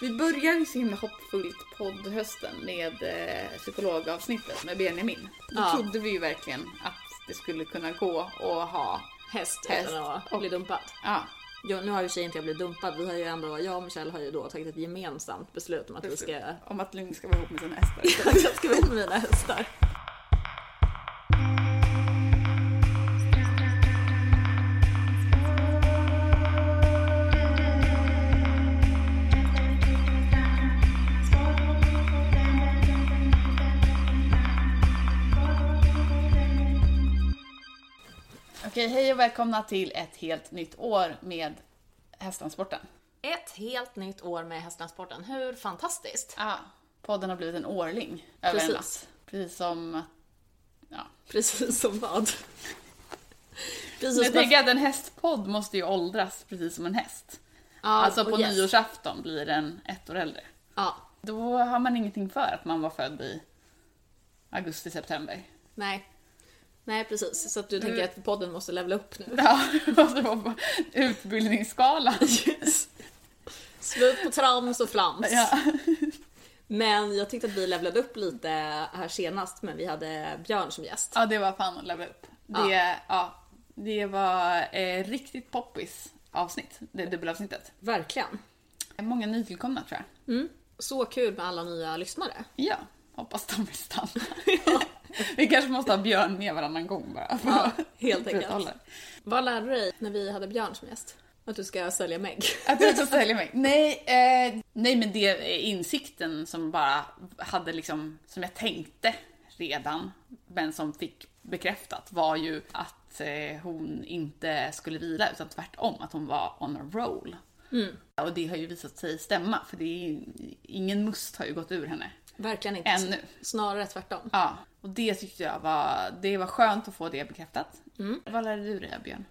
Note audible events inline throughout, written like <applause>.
Vi började ju så himla hoppfullt poddhösten med eh, psykologavsnittet med Benjamin. Då Ja. trodde vi ju verkligen att det skulle kunna gå att ha, Häst, Häst utan att och- bli dumpad. ja, Jo, nu har ju sig inte jag blivit dumpad. Vi har ju ändå, jag och Michelle har ju då tagit ett gemensamt beslut om att vi ska... om att Lugn ska vara ihop med sina hästar. <laughs> jag ska vara med mina hästar. Okej, hej och välkomna till ett helt nytt år med hästtransporten. Ett helt nytt år med hästtransporten. Hur fantastiskt? Ja, podden har blivit en årling över en Precis. natt. Precis som Ja. Precis som vad? <laughs> Precis Jag tänker att en hästpodd måste ju åldras precis som en häst. Ja, alltså på yes. nyårsafton blir den ett år äldre. Ja, Då har man ingenting för att man var född i augusti-september. nej. Nej, precis. Så att du tänker att podden måste levla upp nu. Ja, <laughs> alltså på utbildningsskalan. Yes. Slut på trams och flams. Ja. Men jag tyckte att vi levlade upp lite här senast, men vi hade Björn som gäst. ja, det var fan att leva upp. Det, ja. det var eh, riktigt poppis avsnitt, det dubbelavsnittet. Verkligen. Många nytillkomna tror jag. Mm. Så kul med alla nya lyssnare. Ja, hoppas de vill stanna. <laughs> Vi kanske måste ha Björn med varannan gång bara. Ja, helt enkelt. Vad lärde du dig när vi hade Björn som gäst? Att du ska sälja Meg? <laughs> Att jag ska sälja mig? Nej, eh, nej men det är insikten som bara hade liksom, som jag tänkte redan, men som fick bekräftat var ju att eh, hon inte skulle vila utan tvärtom, att hon var on a roll. Och det har ju visat sig stämma, för det är, ingen must har ju gått ur henne. Verkligen inte. Ännu. Snarare tvärtom. Ja, och det tyckte jag var, det var skönt att få det bekräftat. Vad lärde du dig Björn?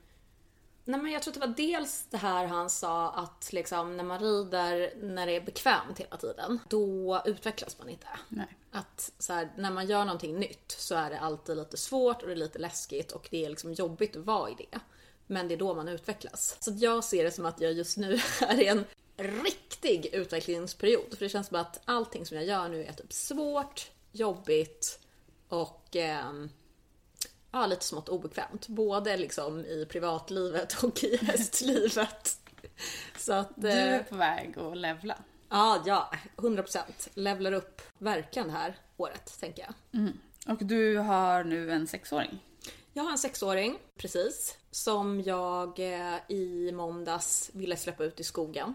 Nej, men jag tror att det var dels det här han sa att liksom, när man rider när det är bekvämt hela tiden, då utvecklas man inte. Nej. Att så här, när man gör någonting nytt så är det alltid lite svårt och det är lite läskigt och det är liksom jobbigt att vara i det. Men det är då man utvecklas. Så jag ser det som att jag just nu <laughs> är i en riktig utvecklingsperiod. För det känns som att allting som jag gör nu är typ svårt, jobbigt och ehm, ja, lite smått obekvämt. Både liksom i privatlivet <laughs> och i hästlivet. Så att... Du eh, är på väg att levla. Ja, ja, 100%. Levlar upp verkligen det här året, tänker jag. Och du har nu en sexåring. Jag har en sexåring, precis, som jag eh, i måndags ville släppa ut i skogen.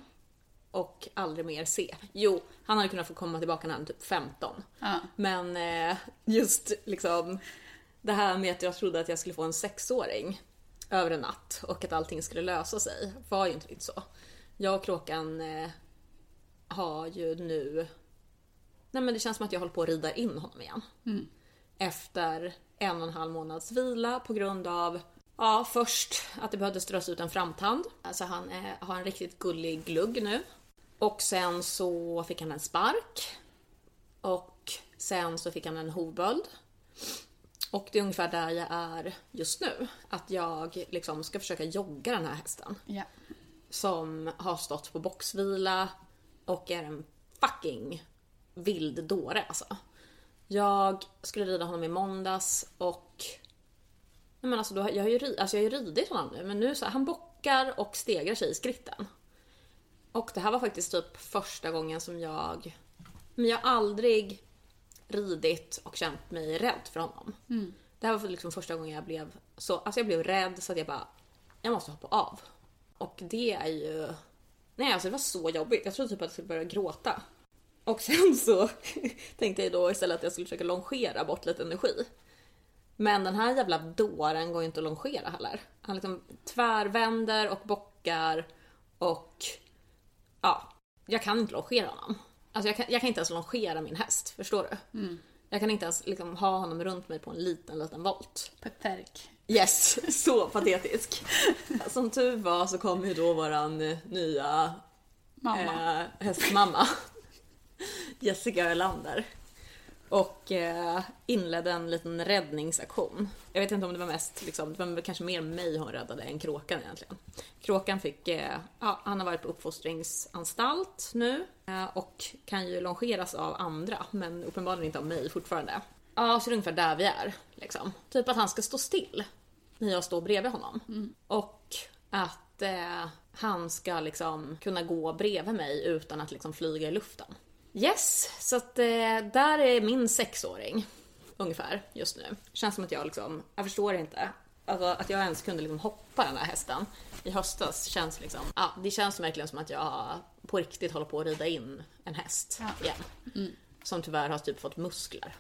Och aldrig mer se. Jo, han hade kunnat få komma tillbaka när han är typ 15. Ja. Men eh, just liksom det här med att jag trodde att jag skulle få en sexåring över en natt och att allting skulle lösa sig var ju inte riktigt så. Jag och Kråkan eh, har ju nu... Nej men det känns som att jag håller på att rida in honom igen. Efter en och en halv månads vila på grund av Ja, först att det behövde strös ut en framtand. Alltså han eh, har en riktigt gullig glugg nu. Och sen så fick han en spark. Och sen så fick han en hovböld. Och det är ungefär där jag är just nu. Att jag liksom ska försöka jogga den här hästen. Ja. Som har stått på boxvila och är en fucking vild dåre alltså. Jag skulle rida honom i måndags och... Nej men alltså, då, jag, har ju, alltså jag har ju ridit honom nu men nu så han bockar och stegrar sig i skritten. Och det här var faktiskt typ första gången som jag... Men jag har aldrig ridit och känt mig rädd för honom. Det här var liksom första gången jag blev så... Alltså jag blev rädd så att jag bara... Jag måste hoppa av. Och det är ju... Nej alltså det var så jobbigt. Jag trodde typ att jag skulle börja gråta. Och sen så <laughs> tänkte jag då istället att jag skulle försöka longera bort lite energi. Men den här jävla dåren går ju inte att longera heller. Han liksom tvärvänder och bockar och ja, jag kan inte longera honom. Alltså jag kan, jag kan inte ens longera min häst, förstår du? Jag kan inte ens liksom ha honom runt mig på en liten, liten volt. Patetic. Yes, <laughs> så patetisk. Som tur var så kom ju då våran eh, nya Mamma. eh, hästmamma. Jessica Ölander. Och eh, inledde en liten räddningsaktion. Jag vet inte om det var mest, liksom, det var kanske mer mig hon räddade än kråkan egentligen. Kråkan fick, eh, ja, han har varit på uppfostringsanstalt nu eh, och kan ju longeras av andra, men uppenbarligen inte av mig fortfarande. Ja, så det är ungefär där vi är. Liksom. Typ att han ska stå still när jag står bredvid honom. Och att han ska liksom kunna gå bredvid mig utan att liksom flyga i luften. Yes, så att eh, där är min sexåring. Ungefär just nu. Känns som att jag liksom, jag förstår inte. Alltså att jag ens kunde liksom hoppa den här hästen i höstas känns liksom, ja det känns verkligen som att jag på riktigt håller på att rida in en häst igen. Som tyvärr har typ fått muskler.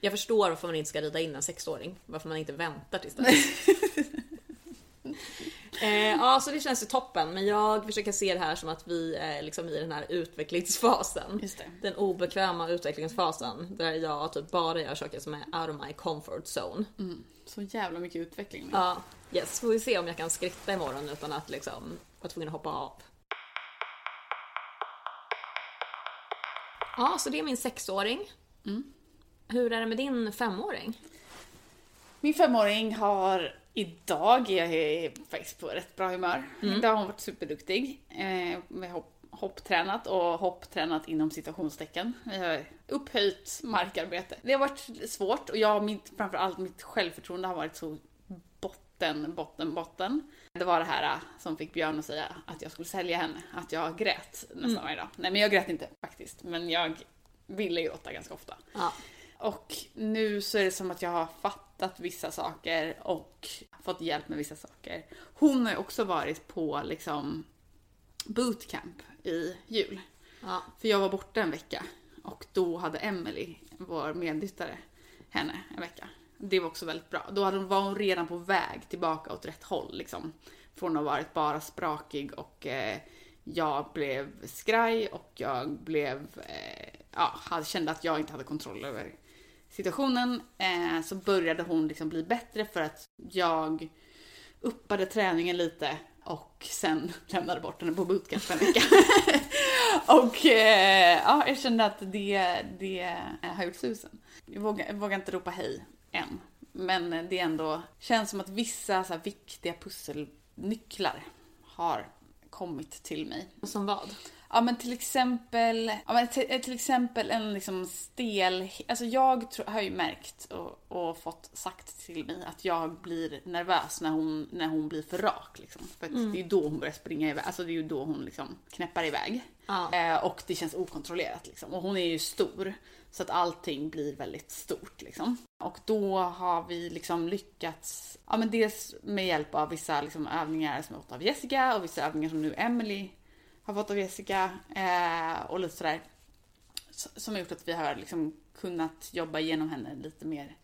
Jag förstår varför man inte ska rida in en sexåring. Varför man inte väntar tills dess. <laughs> eh, ja, så det känns ju toppen. Men jag försöker se det här som att vi är liksom i den här utvecklingsfasen. Den obekväma utvecklingsfasen. Där jag typ bara gör saker som är out of my comfort zone. Så jävla mycket utveckling nu. Ja, yes. Får vi se om jag kan skritta imorgon utan att liksom vara tvungen att hoppa av. Ja, så det är min sexåring. Hur är det med din femåring? Min femåring har idag, jag är faktiskt på rätt bra humör. Idag har hon varit superduktig. Eh, med hopp, hopptränat och hopptränat inom citationstecken. Vi har upphöjt markarbete. Det har varit svårt och jag, mitt, framförallt mitt självförtroende har varit så botten, botten, botten. Det var det här eh, som fick Björn att säga att jag skulle sälja henne, att jag grät nästan varje dag. Nej men jag grät inte faktiskt, men jag ville gråta ganska ofta. Ja. Och nu så är det som att jag har fattat vissa saker och fått hjälp med vissa saker. Hon har ju också varit på liksom bootcamp i jul. Ja. För jag var borta en vecka och då hade Emily, vår medlyttare, henne en vecka. Det var också väldigt bra. Då var hon redan på väg tillbaka åt rätt håll liksom. Från att ha varit bara sprakig och eh, jag blev skraj och jag blev, eh, ja, kände att jag inte hade kontroll över situationen. Eh, så började hon liksom bli bättre för att jag uppade träningen lite och sen <laughs> lämnade bort henne på bootcamp en vecka. <laughs> och eh, ja, jag kände att det, det har gjort susen. Jag vågar, jag vågar inte ropa hej än. Men det är ändå, känns som att vissa så här, viktiga pusselnycklar har kommit till mig. Som vad? Ja men till exempel, ja, men till, till exempel en liksom stel... Alltså jag tro, har ju märkt och, och fått sagt till mig att jag blir nervös när hon, när hon blir för rak. Liksom. För att det är ju då hon börjar springa iväg. Alltså det är ju då hon liksom knäppar iväg. Ja. Eh, och det känns okontrollerat liksom. Och hon är ju stor. Så att allting blir väldigt stort liksom. Och då har vi liksom lyckats, ja men dels med hjälp av vissa liksom övningar som jag fått av Jessica och vissa övningar som nu Emily har fått av Jessica eh, och lite sådär. Som har gjort att vi har liksom kunnat jobba igenom henne lite mer.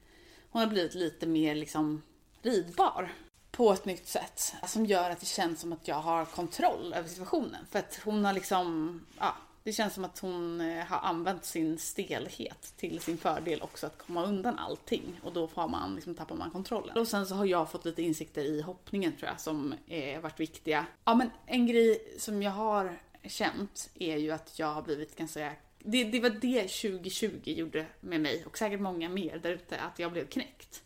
Hon har blivit lite mer liksom ridbar på ett nytt sätt. Som gör att det känns som att jag har kontroll över situationen. För att hon har liksom, ja, det känns som att hon eh, har använt sin stelhet till sin fördel också att komma undan allting. Och då får man, liksom, tappar man kontrollen. Och sen så har jag fått lite insikter i hoppningen tror jag som eh, varit viktiga. Ja men en grej som jag har känt är ju att jag har blivit ganska det, det var det 2020 gjorde med mig och säkert många mer där ute, att jag blev knäckt.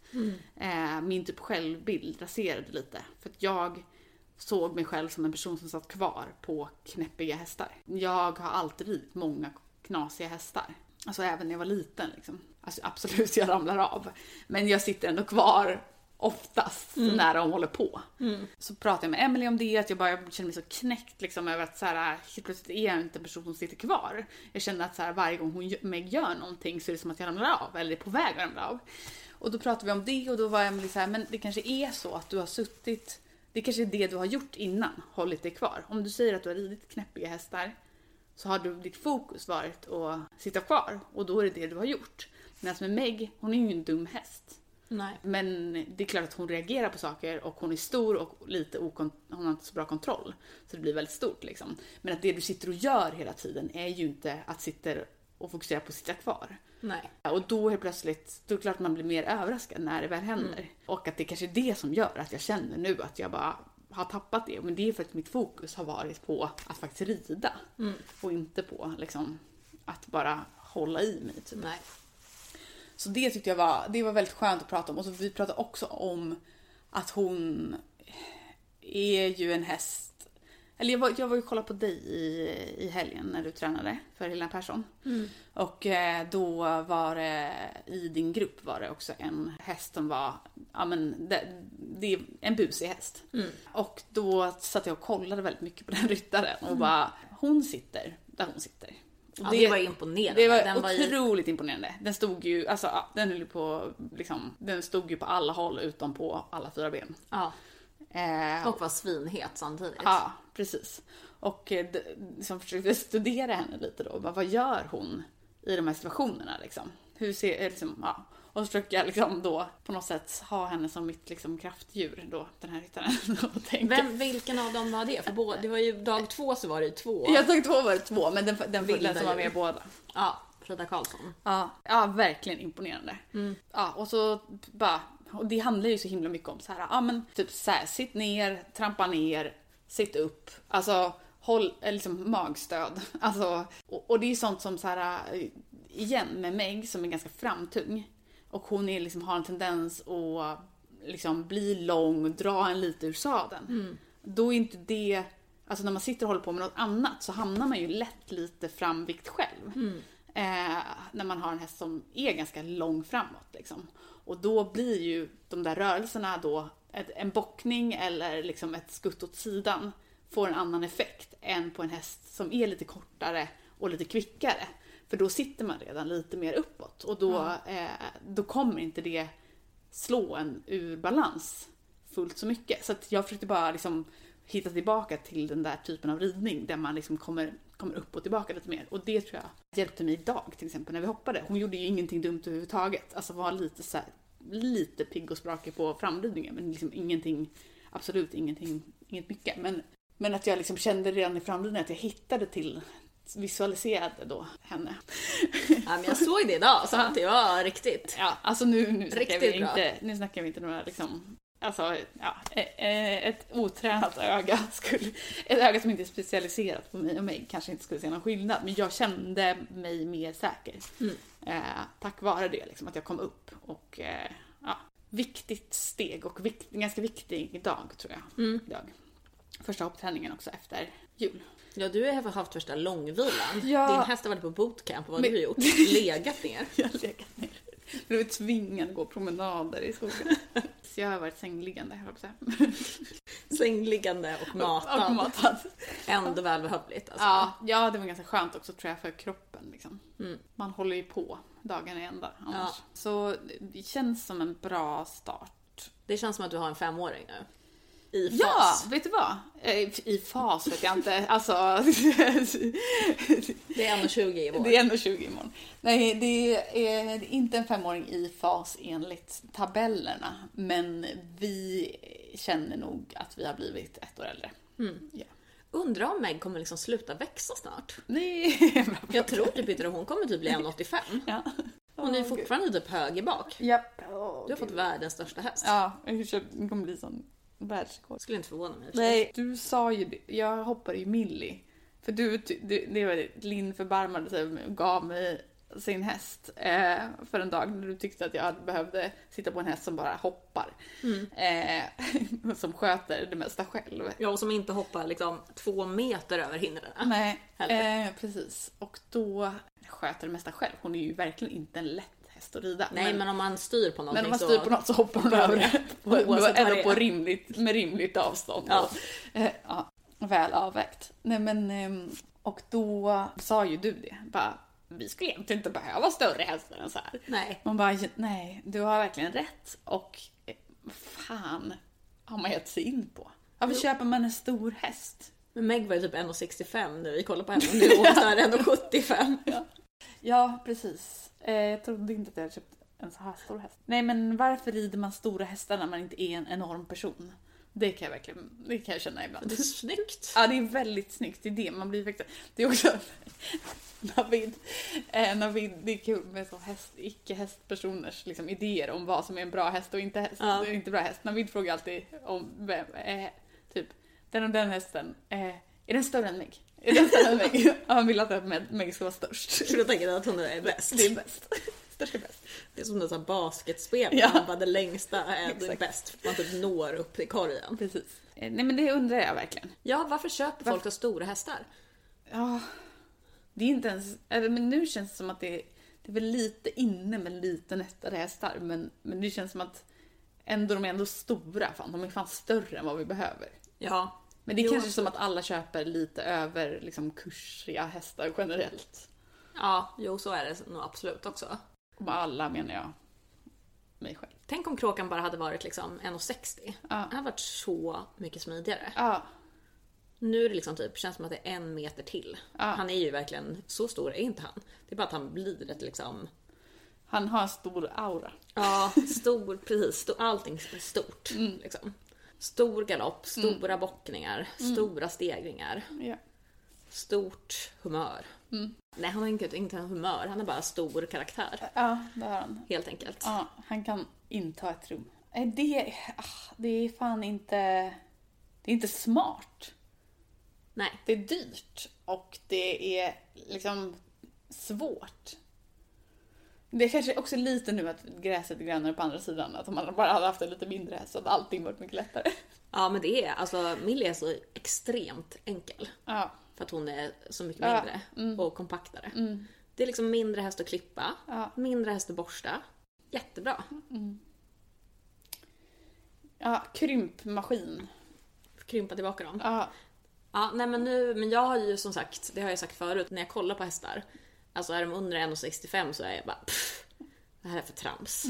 Eh, min typ självbild raserade lite. För att jag såg mig själv som en person som satt kvar på knäppiga hästar. Jag har alltid ridit många knasiga hästar. Alltså även när jag var liten liksom. Alltså absolut, <laughs> jag ramlar av. Men jag sitter ändå kvar oftast när de håller på. Så pratade jag med Emily om det, att jag bara kände mig så knäckt liksom över att så här, helt plötsligt är jag inte en person som sitter kvar. Jag känner att så här, varje gång hon Meg gör någonting så är det som att jag ramlar av, eller är på väg att ramla av. Och då pratade vi om det och då var Emily så här, men det kanske är så att du har suttit, det kanske är det du har gjort innan, hållit dig kvar. Om du säger att du har ridit knäppiga hästar så har du, ditt fokus varit att sitta kvar och då är det det du har gjort. Medan med Meg, hon är ju en dum häst. Nej. Men det är klart att hon reagerar på saker och hon är stor och lite okon- hon har inte så bra kontroll. Så det blir väldigt stort liksom. Men att det du sitter och gör hela tiden är ju inte att sitta och fokusera på att sitta kvar. Nej. Och då är plötsligt, då är det klart att man blir mer överraskad när det väl händer. Mm. Och att det kanske är det som gör att jag känner nu att jag bara har tappat det. Men det är för att mitt fokus har varit på att faktiskt rida. Mm. Och inte på liksom att bara hålla i mig. Typ. Nej. Så det tyckte jag var, det var väldigt skönt att prata om. Och så vi pratade också om att hon är ju en häst eller jag var, jag var ju kolla på dig i, i helgen när du tränade för Helena Persson. Mm. Och eh, då var det i din grupp var det också en häst som var, ja men det, det är en busig häst. Mm. Och då satt jag och kollade väldigt mycket på den ryttaren och bara, hon sitter där hon sitter. Ja, det, var imponerande. det var Den var ju- otroligt imponerande. Den stod ju, alltså ja, den höll på, liksom, den stod ju på alla håll utom på alla fyra ben. Ja, Eh, och var svinhet samtidigt. Ja, precis. Och eh, liksom försökte studera henne lite då. Bara, vad gör hon i de här situationerna liksom? Hur ser, eh, liksom, ja. Och så försöker jag liksom då på något sätt ha henne som mitt liksom kraftdjur då, den här ryttaren. <laughs> Vem, vilken av dem var det? För båda, det var ju dag två så var det ju två. Jag tog två var det två, men den, den, Vilda den som var med båda. Ja, Frida Karlsson. Ja, ja verkligen imponerande. Ja, och så bara, och det handlar ju så himla mycket om så här, ja men typ så här, sitt ner, trampa ner, sitt upp, alltså håll, eh, liksom magstöd. <laughs> Alltså, och, och det är ju sånt som så här, eh, igen med Meg som är ganska framtung och hon är liksom, har en tendens att liksom bli lång, dra en lite ur sadeln. Då är inte det, alltså när man sitter och håller på med något annat så hamnar man ju lätt lite framvikt själv. Eh, när man har en häst som är ganska lång framåt. Liksom. Och då blir ju de där rörelserna då, ett, en bockning eller liksom ett skutt åt sidan får en annan effekt än på en häst som är lite kortare och lite kvickare. För då sitter man redan lite mer uppåt och då, eh, då kommer inte det slå en ur balans fullt så mycket. Så jag försökte bara liksom hitta tillbaka till den där typen av ridning där man liksom kommer, kommer upp och tillbaka lite mer. Och det tror jag hjälpte mig idag till exempel när vi hoppade. Hon gjorde ju ingenting dumt överhuvudtaget. Alltså var lite så här, lite pigg och sprakig på framridningen men liksom ingenting, absolut ingenting, inget mycket. Men, men att jag liksom kände redan i framridningen att jag hittade till visualiserade då henne. Ja, men jag såg det idag så att det var riktigt. Ja, alltså nu, nu, snackar, vi Riktigt bra. inte, nu snackar vi inte några liksom, alltså ja, eh, eh, ett otränat öga <laughs> skulle, ett öga som inte är specialiserat på mig och mig kanske inte skulle se någon skillnad, men jag kände mig mer säker. Mm. Eh, tack vare det, liksom, att jag kom upp och eh, ja, viktigt steg och vikt, ganska viktig dag tror jag. Mm. Idag. Första hoppträningen också efter jul. Ja, du har haft värsta långvilan. Ja. Din häst har varit på bootcamp och vad har Men- du gjort? <laughs> Legat ner. Jag har legat ner. <laughs> Blev tvingad att gå promenader i skogen. <laughs> Så jag har varit sängliggande, höll jag. <laughs> Sängliggande och matad. Och matad. Ändå välbehövligt alltså. Ja, ja, det var ganska skönt också tror jag för kroppen. Liksom. Mm. Man håller ju på dagarna i ända annars. Ja. Så det känns som en bra start. Det känns som att du har en femåring nu. I fas. Ja, vet du vad? Eh, I fas vet jag inte. Alltså, <laughs> Det är 1,20 i vår. det är ändå 20 imorgon. Nej, det är inte en femåring i fas enligt tabellerna. Men vi känner nog att vi har blivit ett år äldre. Mm. Ja. Undrar om Meg kommer liksom sluta växa snart. Är bra <laughs> Jag tror typ inte det. Hon kommer typ bli 1,85. Ja. Hon är Åh, fortfarande typ hög i bak. gud. Japp. Åh, Du har fått gud. världens största häst. Ja, det kommer bli sån världsrekord. Skulle inte förvåna mig. Nej, du sa ju. Jag hoppade ju milli. För du, du det var Linn förbarmade sig och gav mig sin häst eh, för en dag när du tyckte att jag behövde sitta på en häst som bara hoppar. Mm. Eh, <laughs> som sköter det mesta själv. Ja, och som inte hoppar liksom två meter över hindren. Nej, eh, precis. Och då sköter det mesta själv. Hon är ju verkligen inte en lätt häst att rida. Nej, men, om man styr på någonting Men om man så... styr på något så hoppar hon över det. På, ändå <laughs> är. på rimligt, med rimligt avstånd. Ja. Och, eh, ja, väl avvägt. Nej men, ehm, och då sa ju du det. Bara, vi skulle egentligen inte behöva större hästar än så här. Nej. Man bara, nej, du har verkligen rätt. Och eh, fan har man gett sig in på? Varför Jo. köper man en stor häst? Men Meg var ju typ 1,65 när vi kollade på henne. <laughs> Nu är hon så här 1,75. Ja, precis. Eh, jag trodde inte att jag hade köpt en så här stor häst. Nej, men varför rider man stora hästar när man inte är en enorm person? Det kan jag verkligen det kan jag känna ibland. Det är snyggt. Ja, det är väldigt snyggt. Det är det. Man blir faktiskt... Det är också... <laughs> Navid, eh, Navid, det är kul med så häst, icke-hästpersoners liksom, idéer om vad som är en bra häst och inte, häst, Ja. inte bra häst. Navid frågar alltid om vem, eh, typ, den och den hästen, eh, är den större än mig? Är än mig? Ja, Han vill att Meg- Meg ska vara störst. Så då tänker jag att hon är bäst. Det är bäst. Störst är bäst. Det är som ett basketspel, Ja. man bara det längsta är Exakt. bäst. Man typ når upp i korgen. Precis. Eh, Nej men det undrar jag verkligen. Ja, varför köper folk så stora hästar? Ja, det är inte ens... Men nu känns det som att det, det är väl lite inne med lite nättare hästar. Men, men det känns som att ändå, de är ändå stora. Fan, de är fan större än vad vi behöver. Ja. Men det är Jo, kanske som att alla köper lite över liksom, kursiga hästar generellt. Ja, jo så är det nog absolut också. Med alla menar jag mig själv. Tänk om kråkan bara hade varit liksom 1,60. Ja. Det hade varit så mycket smidigare. Ja, Nu är det liksom typ, känns som att det är en meter till. Ja. Han är ju verkligen, så stor är inte han. Det är bara att han blir ett liksom, han har en stor aura. ja, stor, precis, stor, allting är stort. Liksom. Stor galopp, stora bockningar, stora stegringar, Ja. stort humör. Nej, han har inte, inte en humör, han är bara stor karaktär. ja, det har han. Helt enkelt. Ja, han kan inta ett rum. Det, ah, det är fan inte... Det är inte smart. Nej. Det är dyrt och det är liksom svårt. Det är kanske också lite nu att gräset är grönare på andra sidan. Att om man bara hade haft en lite mindre häst så hade allting varit mycket lättare. Ja, men det är, alltså Millie är så extremt enkel. Ja, För att hon är så mycket Ja, mindre och kompaktare. Det är liksom mindre häst att klippa, Ja. mindre häst att borsta. Jättebra. ja krympmaskin. Krympa tillbaka dem. Ja, Ja, nej men nu, men jag har ju som sagt, det har jag sagt förut, när jag kollar på hästar. Alltså är de under 1,65 så är jag bara pff, det här är för trams.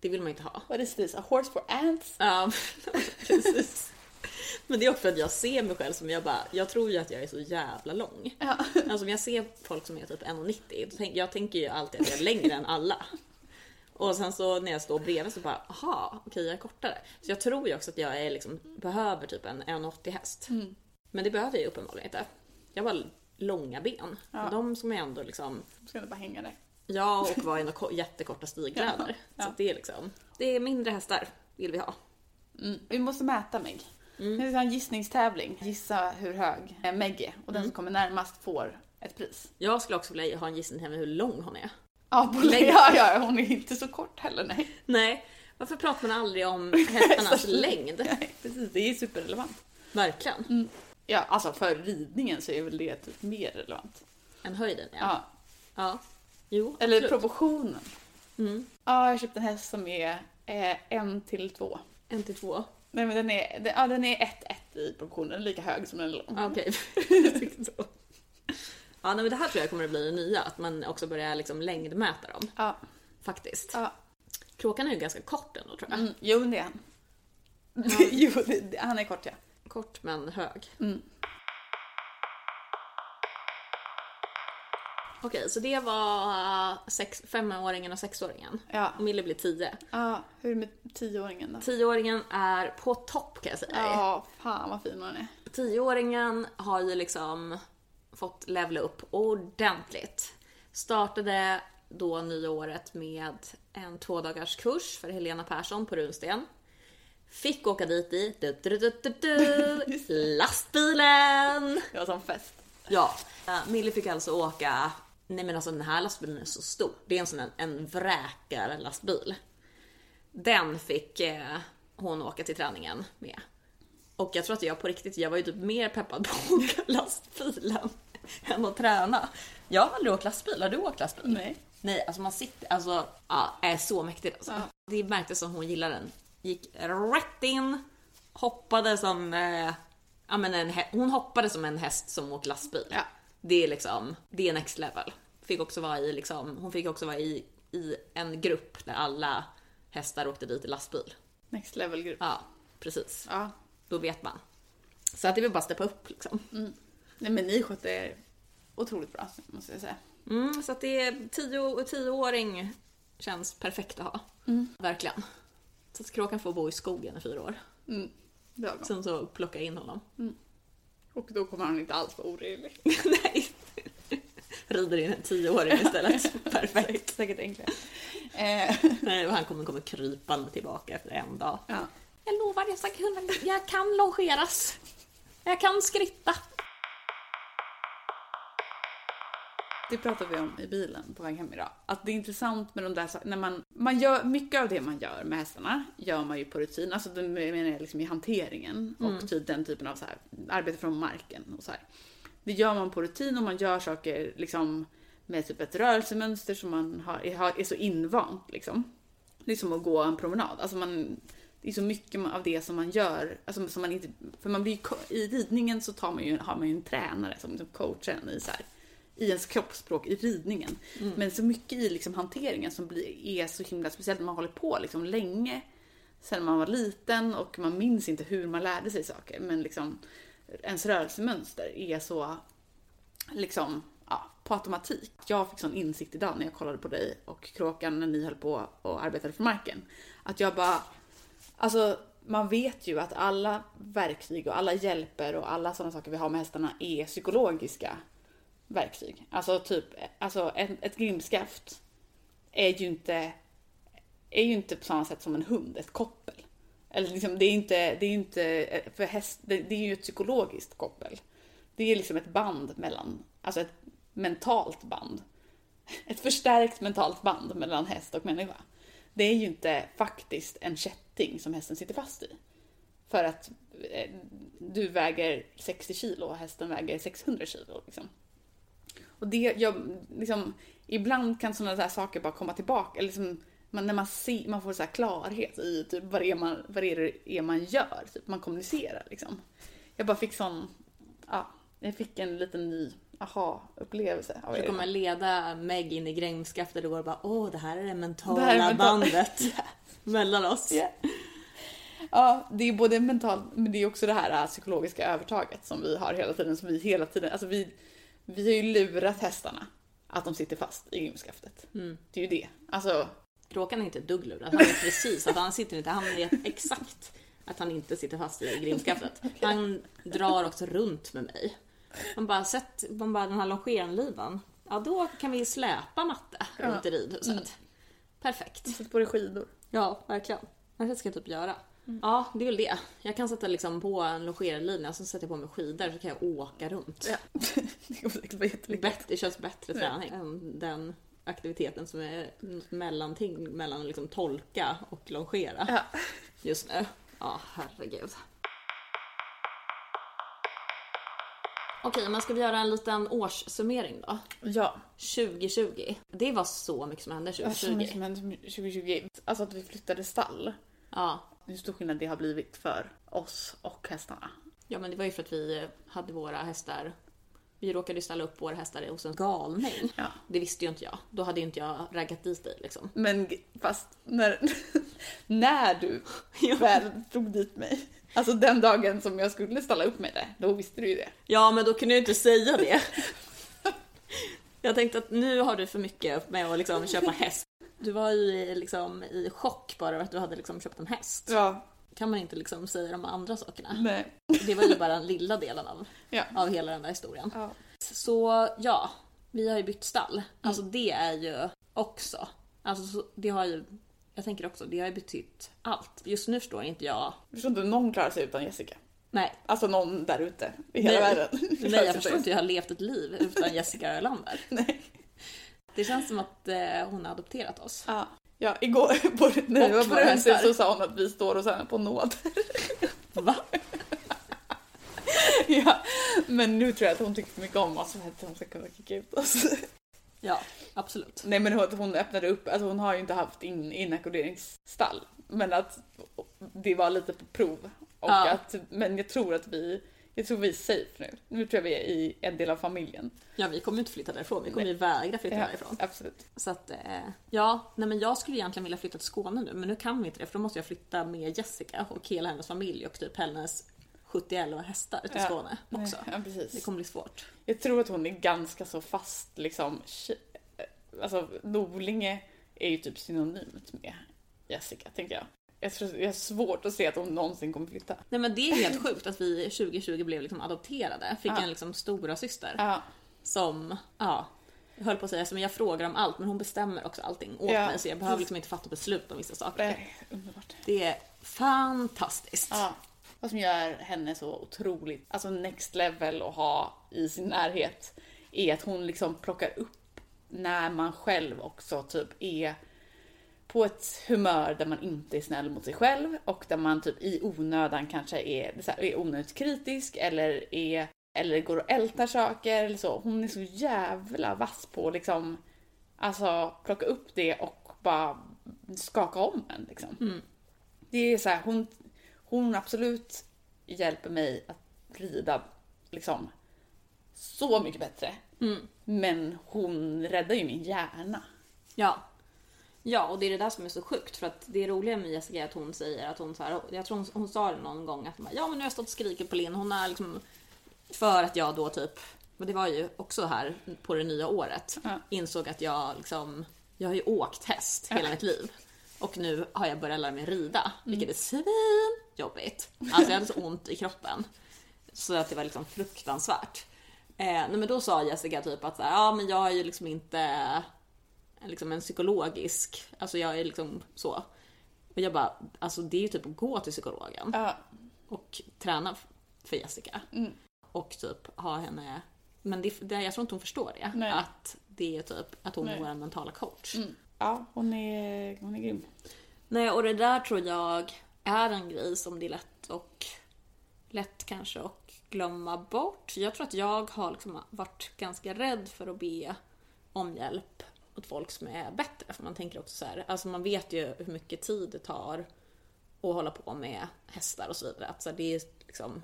Det vill man inte ha. what is this? A horse for ants? Ja, <laughs> precis. Men det är också för att jag ser mig själv som jag bara, jag tror ju att jag är så jävla lång. Ja. Alltså om jag ser folk som är typ 1,90, då tänk, jag tänker ju alltid att jag är längre än alla. Och sen så när jag står bredvid så bara, aha, okej jag är kortare. Så jag tror ju också att jag är liksom, behöver typ en 1,80 häst. Men det behöver jag ju uppenbarligen inte. Jag bara långa ben. Ja. De som är ändå liksom, Ska inte bara hänga där. ja och var ändå ko- jättekorta stigkläder. Ja. Så det är liksom, det är mindre hästar vill vi ha. Mm. Vi måste mäta Meg. Mm. Ska ha en gissningstävling. Gissa hur hög eh, Meg är. Och den som kommer närmast får ett pris. Jag skulle också vilja ha en gissning till hur lång hon är. Ja, Längd. <laughs> ja, ja, hon är inte så kort heller, nej. Nej, varför pratar man aldrig om <laughs> hästarnas längd? nej precis, det är superrelevant. Verkligen. Ja, alltså för ridningen så är väl det typ mer relevant. En höjden ja. Ja. ja. Jo, Eller absolut. proportionen. Mm. Ja, jag har köpt en häst som är eh, en till två. En till två. Nej men den är, den, ja, den är 1-1 i proportionen, lika hög som den är lång. Ah, Okej. <laughs> Så. ja, nej, men det här tror jag kommer att bli det nya, att man också börjar liksom längdmäta dem. Ja. Faktiskt. ja. Kråkan är ju ganska kort ändå tror jag. Mm, jo, det är han. <laughs> jo, det, det, han är kort ja. Kort men hög. Mm. Okej, så det var sex, femåringen och sexåringen. Ja. Och Mille blir tio. ja. Hur är det med tioåringen då? Tioåringen är på topp kan jag säga. Ja, fan vad fin hon är. Tioåringen har ju liksom fått levla upp ordentligt. Startade då nyåret med en två dagars kurs för Helena Persson på Runsten. Fick åka dit i du, du, du, du, du, <laughs> lastbilen! Det var som fest. Ja, Millie fick alltså åka, nej men alltså den här lastbilen är så stor. Det är en sån en, en vräkarlastbil. Den fick eh, hon åka till träningen med. Och jag tror att jag på riktigt, jag var ju typ mer peppad på att åka <laughs> lastbilen än att träna. Jag har aldrig åkt lastbil, har du åkt lastbil? Nej. Nej, alltså man sitter, alltså, ja, är så mäktigt alltså. Ja. Det märktes som hon gillar den. Gick rätt in, hoppade som, eh, ja men en, hon hoppade som en häst som åker lastbil. Ja. Det är liksom, det är next level. Fick också vara i liksom, hon fick också vara i, i en grupp där alla hästar åkte dit i lastbil. Next level grupp. Ja, precis. Ja. Då vet man. Så att det vill bara steppa upp liksom. Nej men ni skötte er otroligt bra, måste jag säga. Mm, så att det är tio, tioåring känns perfekt att ha. Verkligen. Så att kråkan får bo i skogen i fyra år. Mm. Lagom. Sen så plocka in honom. Och då kommer han inte alls vara orolig. <laughs> Nej. Rider in en tioåring istället. <laughs> Perfekt. Säkert enklare. Eh, <laughs> Nej, och han kommer komma krypande tillbaka efter en dag. ja. Jag lovar, jag, ska kunna, jag kan longeras. Jag kan skritta. Det pratade vi om i bilen på väg hem idag. Att det är intressant med de där när man, man gör, mycket av det man gör med hästarna gör man ju på rutin, alltså det menar jag liksom i hanteringen och typ den typen av så här, arbete från marken och så här. Det gör man på rutin och man gör saker liksom med typ ett rörelsemönster som man har, är, är så invant liksom. Det är som att gå en promenad, alltså man det är så mycket av det som man gör, alltså som man inte, för man blir i ridningen så tar man ju, har man ju en tränare som liksom coachar en i så här, i ens kroppsspråk i ridningen. Mm. Men så mycket i liksom hanteringen som blir, är så himla speciellt när man håller på liksom länge sen man var liten och man minns inte hur man lärde sig saker. Men liksom ens rörelsemönster är så liksom ja, på automatik. Jag fick sån insikt idag när jag kollade på dig och Kråkan när ni höll på och arbetade för marken. Att jag bara, alltså man vet ju att alla verktyg och alla hjälper och alla sådana saker vi har med hästarna är psykologiska verktyg. Alltså typ, alltså ett, ett grimskaft är ju inte, är ju inte på samma sätt som en hund, ett koppel. Eller liksom, det är inte, det är inte, för häst, det, det är ju ett psykologiskt koppel. Det är liksom ett band mellan, alltså ett mentalt band. Ett förstärkt mentalt band mellan häst och människa. Det är ju inte faktiskt en kätting som hästen sitter fast i. För att eh, du väger 60 kilo och hästen väger 600 kilo. Liksom. Och det, jag, liksom, ibland kan sådana där saker bara komma tillbaka. Eller liksom, man, när man, ser, man får så klarhet i typ, vad, det är man, vad det är man gör. Typ, man kommunicerar liksom. Jag bara fick sån, ja, jag fick en liten ny aha-upplevelse. Du kommer leda Meg in i grängskaftet och går bara åh det här är det mentala Det är mental- bandet <laughs> mellan oss. Ja. Ja, det är både mentalt, men det är också det här psykologiska övertaget som vi har hela tiden. Som vi hela tiden, alltså vi, vi har ju lurat hästarna att de sitter fast i grimskaftet. Mm. Det är ju det. Alltså, Kråkan är inte ett dugg lurad. Han vet <laughs> precis att han sitter inte, han vet exakt att han inte sitter fast i grimskaftet. <laughs> Han drar också runt med mig. Man bara, sett man bara den här longeranlivan. Ja, då kan vi släpa matte runt i ridhuset. Perfekt. sätt på dig skidor. Ja, verkligen. Det ska jag typ göra. Ja, det är väl det. Jag kan sätta liksom på en longerlinje, så sätter jag på mig skidor så kan jag åka runt. Ja. <laughs> det kommer säkert vara jättelyckat. Bättre, det känns bättre träning än den aktiviteten som är mellanting mellan att liksom tolka och longera Ja. just nu. Ja, herregud. Okej, men ska vi göra en liten årssummering då? ja. 2020. Det var så mycket som hände Alltså, 2020. som hände 2020. Alltså att vi flyttade stall. Ja. Hur stor skillnad det har blivit för oss och hästarna. ja, men det var ju för att vi hade våra hästar vi råkade ju ställa upp våra hästar hos en galning. Ja. Det visste ju inte jag. Då hade ju inte jag raggat dit dig liksom. Men fast när, <laughs> när du <laughs> väl drog dit mig. Alltså den dagen som jag skulle ställa upp med det, då visste du ju det. Ja, men då kunde jag inte säga det. <laughs> Jag tänkte att nu har du för mycket med att liksom köpa häst. Du var ju i- liksom i chock bara över att du hade liksom köpt en häst. Ja, kan man inte liksom säga de andra sakerna. nej. Det var ju bara den lilla delen av, Ja. av hela den där historien. Ja. Så ja, vi har ju bytt stall. Alltså det är ju också, alltså så- det har ju, jag tänker också, det har ju betytt allt. Just nu förstår inte jag, Jag förstår inte någon klarar sig utan Jessica. nej, Alltså någon där ute i hela Nej. världen. nej jag <laughs> förstår inte hur jag har levt ett liv utan Jessica Ölander. <laughs> Nej. Det känns som att eh, hon har adopterat oss. Ja. Ja, igår <laughs> på, när vi var rörelse hästar. så sa hon att vi står och sen på nåd. <laughs> Va? <laughs> ja. Men nu tror jag att hon tycker för mycket om oss för att hon ska kunna kicka ut oss. Ja, absolut. Nej men hon, hon öppnade upp, alltså hon har ju inte haft in, inackorderingsstall. Men att det var lite på prov. Och Ja. att, men jag tror att vi, jag tror vi är safe nu. Nu tror jag vi är i en del av familjen. Ja, vi kommer inte flytta därifrån. Vi kommer ju vägra flytta Ja, därifrån. absolut. Så att, eh, ja, nej men jag skulle egentligen vilja flytta till Skåne nu, men nu kan vi inte det för då måste jag flytta med Jessica och hela hennes familj och typ hennes 71 hästar till Ja. Skåne också. Ja, precis. Det kommer bli svårt. Jag tror att hon är ganska så fast liksom. Alltså Norlinge är ju typ synonymt med Jessica, tänker jag. Jag tror jag har svårt att se att hon någonsin kommer flytta. Nej men det är helt sjukt att vi 2020 blev liksom adopterade. Fick Ja. en liksom stora syster Ja, som, ja, jag höll på att säga som jag frågar om allt men hon bestämmer också allting åt Ja. mig så jag behöver liksom inte fatta beslut om vissa saker. är underbart. Det är fantastiskt. Ja. Vad som gör henne så otroligt, alltså next level att ha i sin närhet är att hon liksom plockar upp när man själv också typ är på ett humör där man inte är snäll mot sig själv och där man typ i onödan kanske är, så här, är onödigt kritisk eller är eller går och ältar saker eller så. Hon är så jävla vass på att liksom alltså plocka upp det och bara skaka om en liksom. Mm. Det är så här, hon, hon absolut hjälper mig att rida liksom så mycket bättre. Mm. Men hon räddar ju min hjärna. Ja. Ja, och det är det där som är så sjukt för att det roliga med Jessica är att hon säger att hon så här, jag tror hon, hon sa det någon gång att ja men nu har jag stått och skrikit på Linn, hon är liksom för att jag då typ, och det var ju också här på det nya året, Ja. insåg att jag liksom, jag har ju åkt häst hela mitt liv. Och nu har jag börjat lära mig rida, vilket är svinjobbigt. Alltså jag hade så ont i kroppen. Så att det var liksom fruktansvärt. Eh, nej men då sa Jessica typ att så här, ja men jag är ju liksom inte liksom en psykologisk, alltså jag är liksom så. Och jag bara, alltså det är ju typ att gå till psykologen Ja, och träna för Jessica. Mm. Och typ ha henne, men det, det, jag tror inte hon förstår det. Nej. Att det är typ att hon Nej. är vår mentala coach. mm. ja hon, är, hon är grym. Nej, och det där tror jag är en grej som det är lätt och lätt kanske att glömma bort. Jag tror att jag har liksom varit ganska rädd för att be om hjälp åt folk som är bättre. För man tänker också så här, alltså man vet ju hur mycket tid det tar att hålla på med hästar och så vidare. Att så här, det är liksom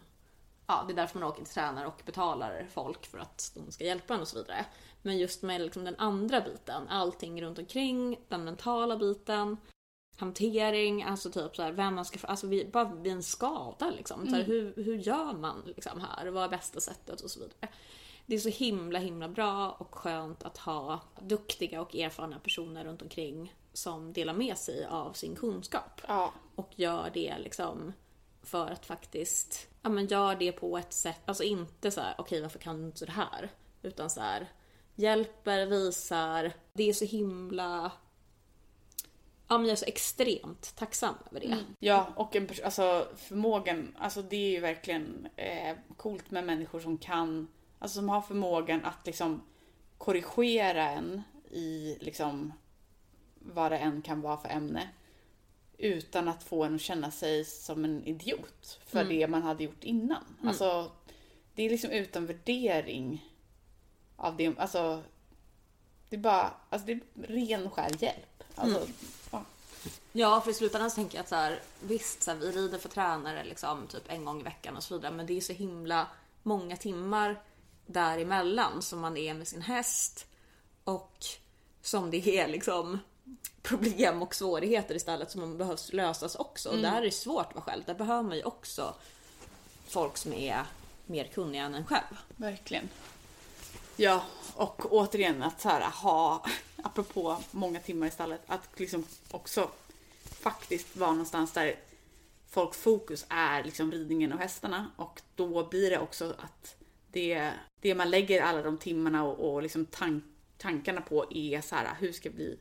Ja, det är därför man åker till tränare och betalar folk för att de ska hjälpa en och så vidare. Men just med liksom den andra biten, allting runt omkring, den mentala biten, hantering, alltså typ så här, vem man ska, alltså vid, bara vid en skada liksom. Så här, hur, hur gör man liksom här? Vad är bästa sättet och så vidare. Det är så himla himla bra och skönt att ha duktiga och erfarna personer runt omkring som delar med sig av sin kunskap Ja, och gör det liksom för att faktiskt, ja men gör det på ett sätt, alltså inte så här, okej varför kan du inte det här? Utan så här, hjälper, visar, det är så himla, ja men jag är så extremt tacksam över det. ja och en alltså, förmågan, alltså det är ju verkligen eh, coolt med människor som kan, alltså som har förmågan att liksom korrigera en i liksom vad det än kan vara för ämne. Utan att få en att känna sig som en idiot för Mm. det man hade gjort innan. Alltså, det är liksom utan värdering av det. Alltså, det är bara, alltså det är ren och skär hjälp. Alltså, ja. Ja, för i slutändan så tänker jag att så här, visst, så här, vi rider för tränare liksom typ en gång i veckan och så vidare, men det är så himla många timmar däremellan som man är med sin häst och som det är liksom problem och svårigheter istället som behövs lösas också. Och där är det svårt att vara själv. Där behöver man ju också folk som är mer kunniga än en själv. Verkligen. Ja, och återigen att så här, ha, apropå många timmar i stallet, att liksom också faktiskt vara någonstans där folks fokus är liksom ridningen och hästarna och då blir det också att det, det man lägger alla de timmarna och, och liksom tank, tankarna på är så här, hur ska, bli,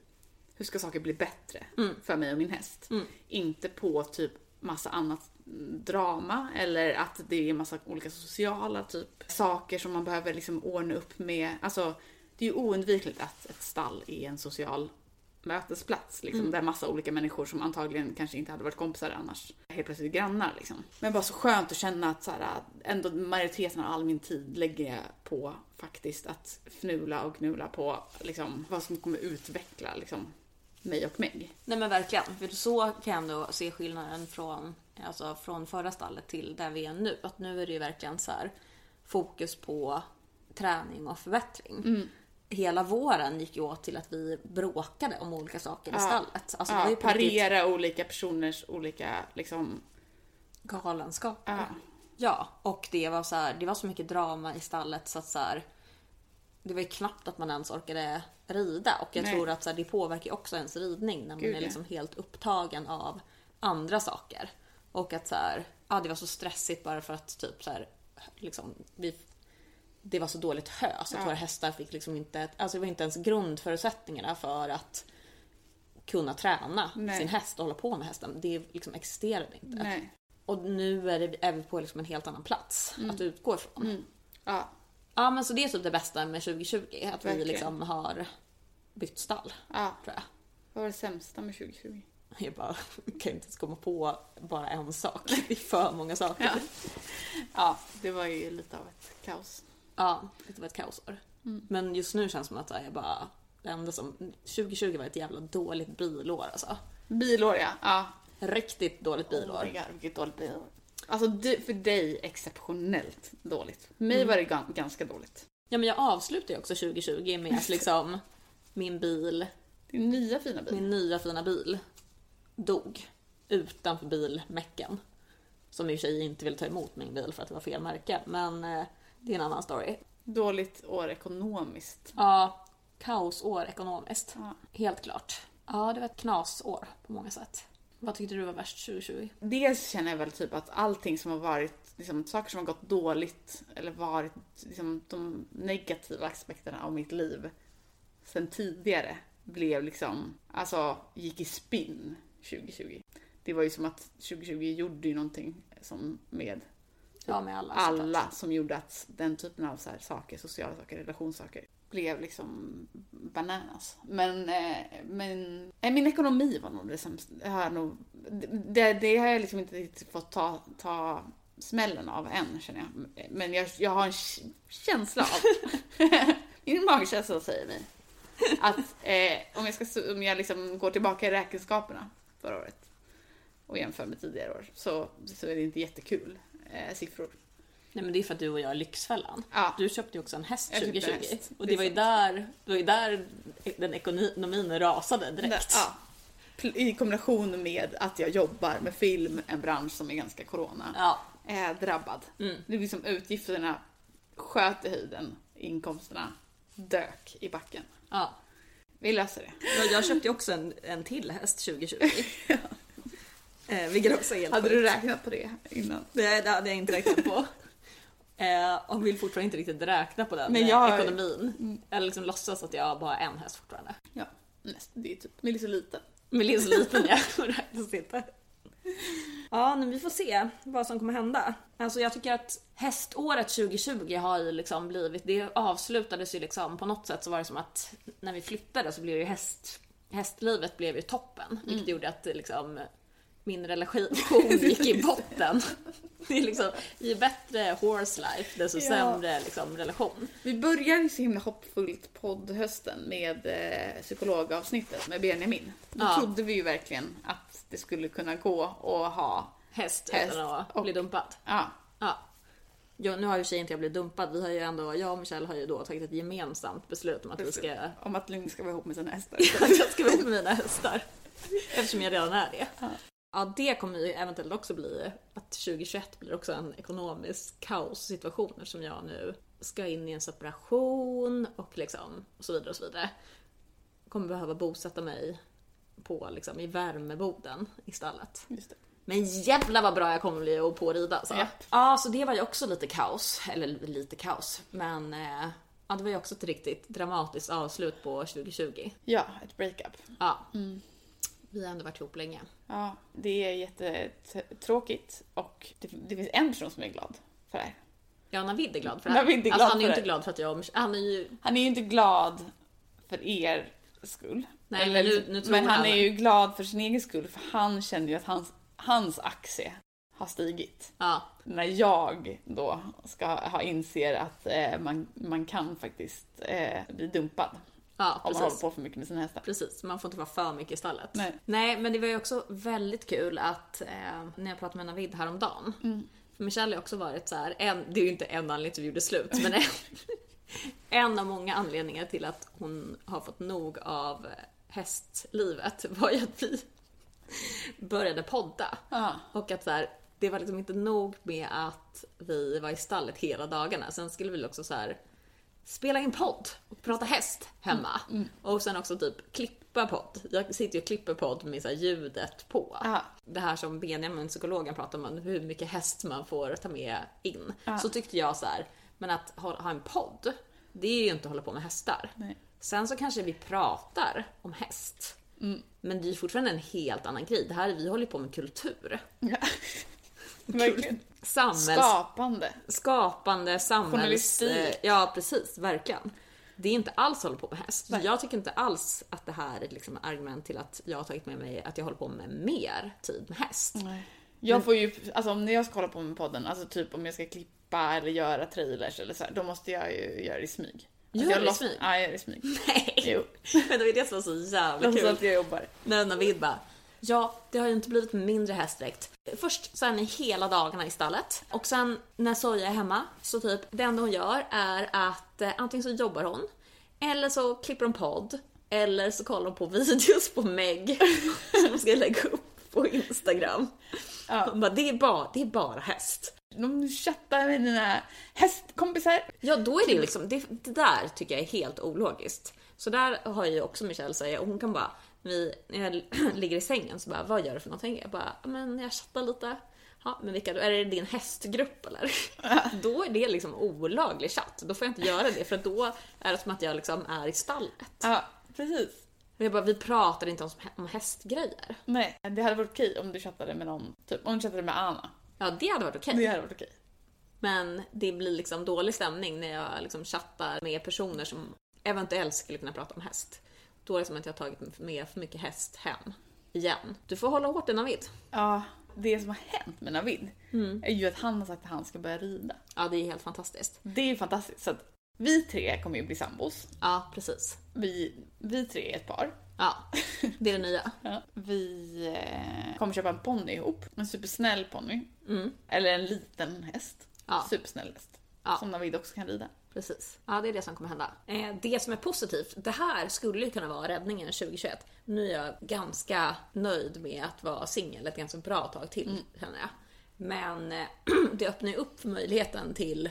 hur ska saker bli bättre för mig och min häst? Inte på typ massa annat mm, drama eller att det är massa olika sociala typ saker som man behöver liksom ordna upp med. Alltså, det är ju oundvikligt att ett stall är en social mötesplats liksom, där massa olika människor som antagligen kanske inte hade varit kompisar annars helt plötsligt grannar liksom. Men bara så skönt att känna att så här, ändå majoriteten av all min tid lägger jag på faktiskt att fnula och gnula på liksom, vad som kommer utveckla liksom, mig och mig. Nej men verkligen, för så kan jag ändå se skillnaden från, alltså från förra stallet till där vi är nu. Att nu är det ju verkligen så här fokus på träning och förbättring. Hela våren gick ju åt till att vi bråkade om olika saker i stallet. Alltså Ja, på riktigt parera olika personers olika liksom, galenskap. ja. Ja, och det var så här, det var så mycket drama i stallet så att så här, det var ju knappt att man ens orkade rida och jag Nej. tror att så här, det påverkar också ens ridning när man Gud, är ja. liksom helt upptagen av andra saker. Och att så här, ja det var så stressigt bara för att typ så här, liksom, vi, det var så dåligt hö så att Ja. våra hästar fick liksom inte, alltså det var inte ens grundförutsättningarna för att kunna träna Nej. sin häst och hålla på med hästen. Det liksom existerade inte. Nej. Och nu är, det, är vi på liksom en helt annan plats att utgå ifrån. Mm. Ja. Ja men så det är typ det bästa med 2020, att vi Verkligen. liksom har bytt stall, Ja. tror jag. Vad var det sämsta med 2020? Jag bara, <laughs> kan inte ens komma på bara en sak. <laughs> Det är för många saker. Ja. ja, det var ju lite av ett kaos. Ja, det var ett kaosår. Men just nu känns det som att jag bara, det enda som, 2020 var ett jävla dåligt bilår alltså. Bilår ja. ja. Riktigt dåligt Oh bilår. my God, vilket dåligt bilår. Alltså för dig exceptionellt dåligt. För mig var det gan- ganska dåligt. Ja men jag avslutade ju också 2020 med att <laughs> liksom min bil, Din nya fina bil. min nya fina bil dog utanför bilmäcken. Som i och för sig inte ville ta emot min bil för att det var fel märke, men eh, det är en annan story. Dåligt år ekonomiskt. Ja, kaosår ekonomiskt. Ja. Helt klart. Ja, det var ett knasår på många sätt. Vad tyckte du var värst 2020? Dels känner jag väl typ att allting som har varit, liksom, saker som har gått dåligt eller varit liksom, de negativa aspekterna av mitt liv sen tidigare blev liksom, alltså gick i spinn 2020. Det var ju som att 2020 gjorde ju någonting som med Ja, med alla. alla som gjorde att den typen av så saker, sociala saker, relationssaker, blev liksom bananas. Men, eh, men eh, min ekonomi var nog det sämsta. Det har, jag nog, det, det har jag liksom inte riktigt fått ta, ta smällen av än känner jag. Men jag, jag har en känsla av, <laughs> min magkänsla säger mig, att eh, om jag, ska, om jag liksom går tillbaka i räkenskaperna förra året och jämför med tidigare år så, så är det inte jättekul eh, siffror. Nej men det är för att du och jag är Lyxfällan. Ja. Du köpte ju också en häst Jag köpte 2020. en häst, Och det det var, ju där, det var där den ekonomin rasade direkt. Ja. I kombination med att jag jobbar med film, en bransch som är ganska corona Ja. eh, drabbad. Mm. Det är liksom utgifterna sköt i höjden, inkomsterna dök i backen. ja. Vi löser det. Jag, jag köpte ju också en, en till häst 2020. <laughs> eh, vilket också är helt Hade du räknat på det innan? Nej, det hade jag inte räknat på. <laughs> Eh, och vill fortfarande inte riktigt räkna på den Men eh, jag- ekonomin. Eller liksom låtsas att jag bara har en häst fortfarande. Ja, det är typ, så liten. Jag <laughs> och räknas inte. Ja, men vi får se vad som kommer hända. Alltså jag tycker att häståret 2020 har ju liksom blivit, det avslutades ju liksom på något sätt så var det som att när vi flyttade så blev ju häst, hästlivet blev ju toppen. Vilket gjorde att liksom min relation <laughs> gick i botten. Det är liksom, ju bättre horse life desto Ja. sämre liksom, relation. Vi börjar ju så himla hoppfullt poddhösten med eh, psykologavsnittet med Benjamin. Då Ja. trodde vi ju verkligen att det skulle kunna gå att ha, Häst, Häst utan att och- bli dumpad. ja, Ja. Jo, nu har ju sig inte jag blivit dumpad. Vi har ju ändå, jag och Michelle har ju då tagit ett gemensamt beslut om att vi ska, om att Lugn ska vara ihop med sina hästar. <laughs> att jag ska vara ihop med mina hästar. Eftersom jag redan är det. Ja. Ja, det kommer ju eventuellt också bli att 2021 blir också en ekonomisk kaossituation eftersom jag nu ska in i en separation och liksom och så vidare och så vidare. Kommer behöva bosätta mig på liksom i värmeboden i stallet. Just det. Men jävla vad bra jag kommer bli att pårida alltså. Japp. Ja, så det var ju också lite kaos. Eller lite kaos. Men eh, ja, det var ju också ett riktigt dramatiskt avslut på 2020. Ja, ett breakup. Ja. Vi har ändå varit ihop länge. Ja, det är jättetråkigt och det, det finns en person som är glad för det här. Ja, Navid är glad för det här. Navid är glad alltså, han är ju inte glad för att jag Han är ju... Han är ju inte glad för er skull. Nej, men nu- nu tror men han han- är ju glad för sin egen skull för han känner ju att hans, hans aktie har stigit. Ja, När jag då ska ha inser att eh, man, man kan faktiskt eh, bli dumpad ja om man håller på för mycket med sina hästar. Precis, man får inte vara för mycket i stallet. Nej. Nej, men det var ju också väldigt kul att eh, när jag pratade med Navid häromdagen. Mm. För Michelle har också varit så här, en, det är ju inte en anledning till att vi gjorde slut, men en, <laughs> en av många anledningar till att hon har fått nog av hästlivet <laughs> var ju att vi började podda. Ja. Och att så här, det var liksom inte nog med att vi var i stallet hela dagarna. Sen skulle vi också så här spela in podd och prata häst hemma. Och sen också typ klippa podd. Jag sitter ju och klipper podd med så ljudet på. Ja. Det här som Benjamin, psykologen, pratar om, hur mycket häst man får ta med in. Ja. Så tyckte jag så här, men att ha, ha en podd, det är ju inte att hålla på med hästar. Nej. Sen så kanske vi pratar om häst. Mm. Men det är ju fortfarande en helt annan grej. Det här, vi håller ju på med kultur. Ja. <laughs> Verkligen. Samhälls... Skapande. skapande samhälls... Journalistik. eh, Ja, precis. Verkligen. Det är inte alls håller på med häst. Nej. Jag tycker inte alls att det här är ett liksom argument till att jag har tagit med mig att jag håller på med mer tid med häst. Jag får ju, alltså om jag ska kolla på med podden, alltså typ om jag ska klippa eller göra trailers eller så här, då måste jag ju göra det i smyg. Alltså Gör jag det i smyg? Ja, jag gör det i smyg. Nej! Jo. <laughs> Men det var det som var så jävla Låtsas kul. att jag jobbar. När Navid bara, ja, det har ju inte blivit mindre hästdräkt. Först så är ni hela dagarna i stallet och sen när Soja är hemma så typ det enda hon gör är att eh, antingen så jobbar hon eller så klipper hon podd eller så kollar hon på <laughs> videos på Meg som hon ska lägga upp på Instagram. Ja. Hon bara, det är bara, det är bara häst. De chattar med dina hästkompisar. Ja, då är det liksom, det, det där tycker jag är helt ologiskt. Så där har ju också Michelle säger och hon kan bara, vi, när jag <clears throat> ligger i sängen så bara, vad gör du för någonting? Jag bara, "Ja, men jag chattar lite. Ja, men vilka då? Är det din hästgrupp eller? <laughs> då är det liksom olaglig chatt. Då får jag inte göra det för då är det som att jag liksom är i stallet. Ja, precis. Och jag bara, vi pratar inte om, om hästgrejer. Nej, det hade varit okej om du chattade med någon, typ om du chattade med Anna. Ja, det hade varit okej. Det hade varit okej. Men det blir liksom dålig stämning när jag liksom chattar med personer som eventuellt skulle kunna prata om häst. Då är det som att jag har tagit med för mycket häst hem. Igen. Du får hålla hårt i Navid. Ja, det som har hänt med Navid är ju att han har sagt att han ska börja rida. Ja, det är helt fantastiskt. Det är ju fantastiskt. Så att vi tre kommer ju bli sambos. Ja, precis. Vi, vi tre är ett par. Ja, <laughs> det är det nya. Ja. Vi eh, kommer köpa en ponny ihop. En supersnäll ponny. Mm. Eller en liten häst. Ja. Supersnäll häst. Ja. Som Navid också kan rida. Precis. Ja, det är det som kommer hända. Eh, det som är positivt, det här skulle ju kunna vara räddningen 2021. Nu är jag ganska nöjd med att vara singel ett ganska bra tag till, känner jag. Men eh, <clears throat> det öppnar ju upp för möjligheten till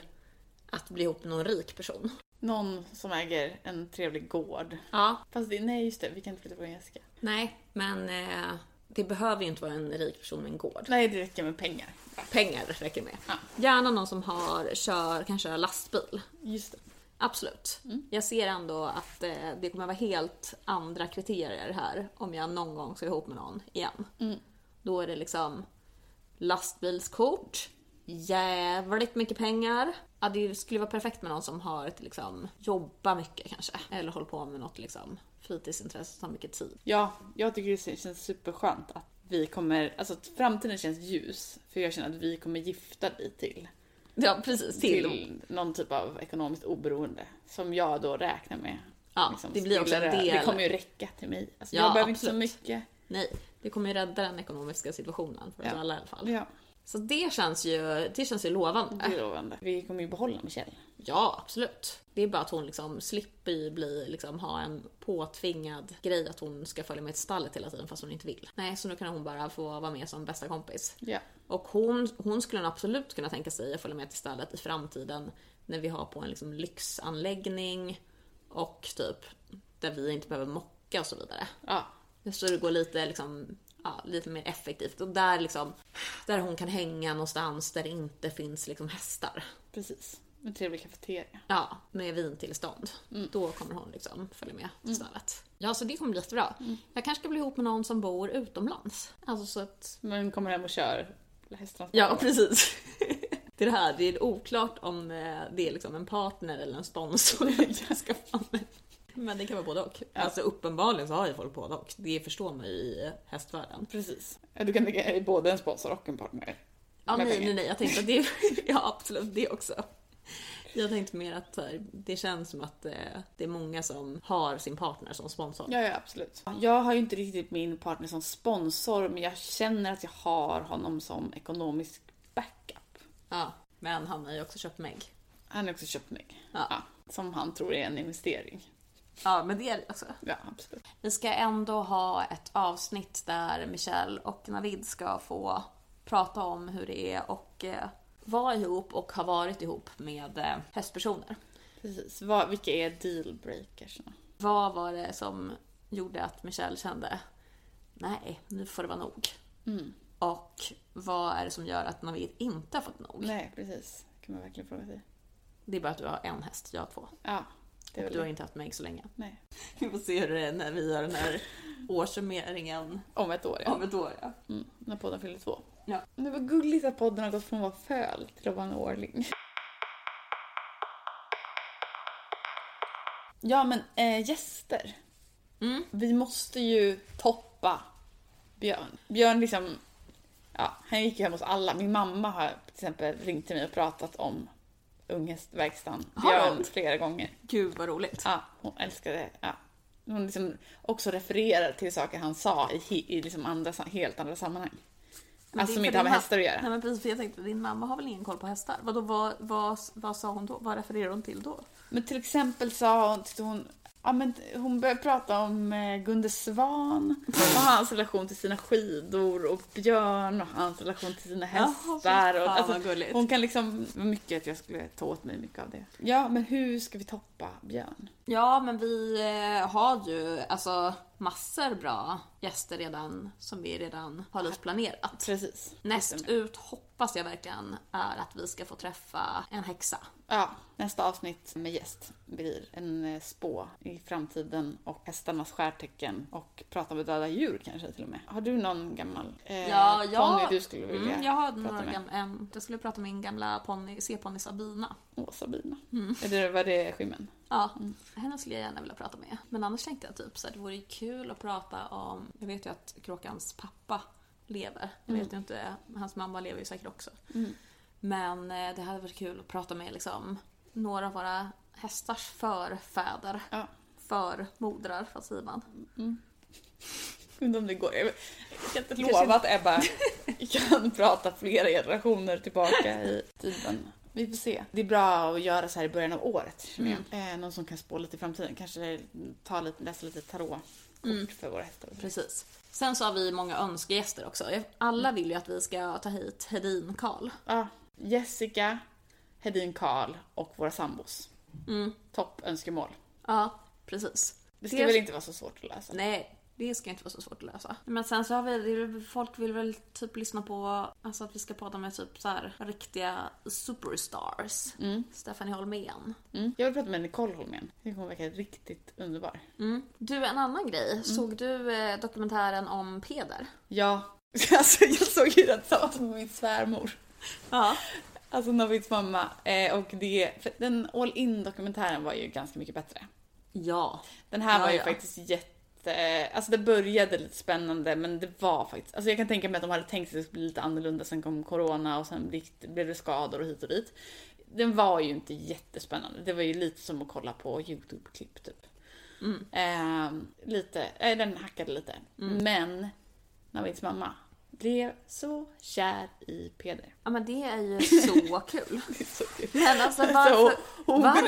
att bli ihop med någon rik person. Någon som äger en trevlig gård. Ja, Fast det, nej just det, vi kan inte flytta på Jessica. nej, men eh, det behöver ju inte vara en rik person med en gård. Nej, det räcker med pengar. Pengar räcker med. Ja. Gärna någon som har, kör, kan köra lastbil. Just det. Absolut. Jag ser ändå att eh, det kommer vara helt andra kriterier här om jag någon gång ska ihop med någon igen. Då är det liksom lastbilskort, jävligt mycket pengar. Ja, det skulle vara perfekt med någon som har ett liksom, jobba mycket kanske. Eller håller på med något liksom, fritidsintresse tar mycket tid. Ja, jag tycker det känns superskönt att vi kommer, alltså att framtiden känns ljus. För jag känner att vi kommer gifta dig till, Ja, precis. Till. till någon typ av ekonomiskt oberoende. Som jag då räknar med. Ja, det blir också en del. Det kommer ju räcka till mig. Alltså, Ja, jag behöver inte så absolut. mycket. Nej, det kommer ju rädda den ekonomiska situationen för oss Ja. alla i alla fall. Ja, Så det känns ju, det känns ju lovande. det är lovande. Vi kommer ju behålla Michelle. Ja, absolut. Det är bara att hon liksom slipper bli, liksom, ha en påtvingad grej att hon ska följa med till stallet hela tiden fast hon inte vill. Nej, så nu kan hon bara få vara med som bästa kompis. Ja. Och hon, hon skulle absolut kunna tänka sig att följa med till stallet i framtiden när vi har på en liksom lyxanläggning och typ där vi inte behöver mocka och så vidare. Ja, Så det går lite, liksom, ja, lite mer effektivt. Och där, liksom, där hon kan hänga någonstans där det inte finns liksom, hästar. precis. En trevlig kafeteria. Ja, med vintillstånd. Då kommer hon liksom följa med till stallet. Ja, så det kommer bli jättebra. Jag kanske ska bli ihop med någon som bor utomlands. Alltså så att... Men kommer hem och kör hästtransport. Ja, precis. <laughs> det är det här, det är oklart om eh, det är liksom en partner eller en sponsor <laughs> <laughs> jag ska få med. Men det kan vara både och. Alltså uppenbarligen så har ju folk både och. Det förstår man ju i hästvärlden. Precis. Ja, du kan tänka dig både en sponsor och en partner. Ja, nej, pengar. nej, nej, jag tänkte att det är, ja absolut det också. Jag tänkte mer att här, det känns som att eh, det är många som har sin partner som sponsor. Ja, ja, absolut. Jag har ju inte riktigt min partner som sponsor, men jag känner att jag har honom som ekonomisk backup. Ja, men han har ju också köpt Meg. Han har också köpt mig. Ja. som han tror är en investering. Ja, men det är det också. Ja, absolut. Vi ska ändå ha ett avsnitt där Michelle och Navid ska få prata om hur det är och eh, vara ihop och ha varit ihop med eh, hästpersoner. Precis. Vad, vilka är dealbreakers? Vad var det som gjorde att Michelle kände nej, nu får det vara nog? Mm. Och vad är det som gör att Navid inte har fått nog? Nej, precis. kan man verkligen fråga sig. Det är bara att du har en häst, jag har två. Ja, det Och du har det. inte haft Meg så länge. Nej. <laughs> Vi får se hur det är när vi gör den här <laughs> årssummeringen Om ett år, ja. om ett år. Ja. Mm, när podden fyller två. Ja. Det var gulligt att podden har gått från att vara föl till att vara en årling. Ja men äh, gäster. Mm. Vi måste ju toppa Björn. Björn liksom, ja han gick ju hem hos alla. Min mamma har till exempel ringt till mig och pratat om Unghästverkstan Björn flera gånger. Gud vad roligt. Ja, hon älskade ja. Hon liksom också refererar till saker han sa i, i liksom andra, helt andra sammanhang. Men alltså som inte har med hästar att göra. Nej men precis, för jag tänkte din mamma har väl ingen koll på hästar? Vadå, vad, vad, vad sa hon då? Vad refererar hon till då? Men till exempel sa hon, tyckte hon, ja, men hon började prata om eh, Gunde Svan och hans relation till sina skidor och Björn och hans relation till sina Jaha, hästar. fy och, alltså, hon kan liksom, mycket att jag skulle ta åt mig mycket av det. Ja, men hur ska vi toppa Björn? Ja, men vi eh, har ju alltså massor bra gäster redan som vi redan har lite planerat. Precis. Näst ut hoppas jag verkligen är att vi ska få träffa en häxa. Ja, nästa avsnitt med gäst blir en eh, spå i framtiden och hästarnas stjärtecken och prata med döda djur kanske till och med. Har du någon gammal eh, Ja, jag- ponny du skulle vilja Mm, jag har prata några med? gam- en, jag skulle prata med min gamla ponny, C-ponny Sabina. Åh, Sabina. Mm. Är det, var det skymmen? Ja, henne skulle jag gärna vilja prata med. Men annars tänkte jag typ så här, det vore kul att prata om, jag vet ju att kråkans pappa lever. Jag vet ju inte, hans mamma lever ju säkert också. Men eh, det hade varit kul att prata med liksom några av våra hästars förfäder. Ja. Förmodrar, vad säger man? Undrar om det går. Jag kan inte lova att Ebba kan <laughs> prata flera generationer tillbaka i tiden. Vi får se. Det är bra att göra så här i början av året. Mm. Eh, någon som kan spå lite i framtiden. Kanske ta lite, läsa lite tarotkort Mm. för våra hästar. Precis. Sen så har vi många önskegäster också. Alla vill ju att vi ska ta hit Hedin Karl. Ja, Jessica, Hedin Karl och våra sambos. Mm. Topp önskemål. Ja, precis. Det ska Det- väl inte vara så svårt att läsa? Nej, det ska inte vara så svårt att lösa. Men sen så har vi, folk vill väl typ lyssna på, alltså att vi ska prata med typ så här riktiga superstars. Stephanie Holmén. Mm. Jag vill prata med Nicole Holmén. Hon verkar riktigt underbar. Mm. Du, en annan grej. Såg du eh, dokumentären om Peder? Ja, <laughs> alltså jag såg ju den tillsammans med min svärmor. Ja. Alltså Navids mamma. Eh, och det, den all in dokumentären var ju ganska mycket bättre. Ja. Den här Ja, var ju ja. faktiskt jätte... Alltså det började lite spännande men det var faktiskt... Alltså jag kan tänka mig att de hade tänkt sig att det skulle bli lite annorlunda. Sen kom corona och sen blev det- skador och hit och dit. Den var ju inte jättespännande. Det var ju lite som att kolla på YouTube-klipp typ. Mm. Eh, lite, eh, den hackade lite. Men Navids mamma blev så kär i Peder. Ja men det är ju <laughs> så kul. Det är så kul. Men alltså Så varför?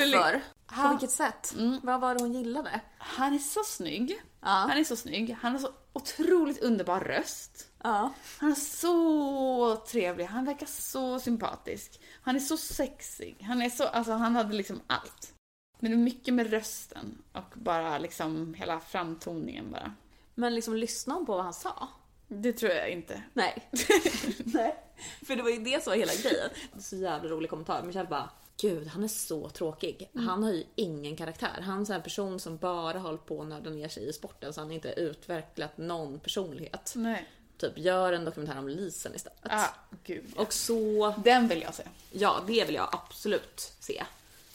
li- varför? På vilket sätt? Vad var det hon gillade? Han är så snygg. Ja. Han är så snygg. Han har så otroligt underbar röst. Ja. Han är så trevlig. Han verkar så sympatisk. Han är så sexig. Han är så, alltså han hade liksom allt. Men det är mycket med rösten och bara liksom hela framtoningen bara. Men liksom lyssnade hon på vad han sa? Det tror jag inte. Nej. <laughs> Nej. För det var ju det som var hela grejen. Så jävla rolig kommentar. Michelle bara Gud, han är så tråkig. Han har ju ingen karaktär. Han är en person som bara håller på att nörda ner sig i sporten så han har inte utvecklat någon personlighet. Nej. Typ, gör en dokumentär om Lisen istället. Ah, gud. ja. Och så, Den vill jag se. ja det vill jag absolut se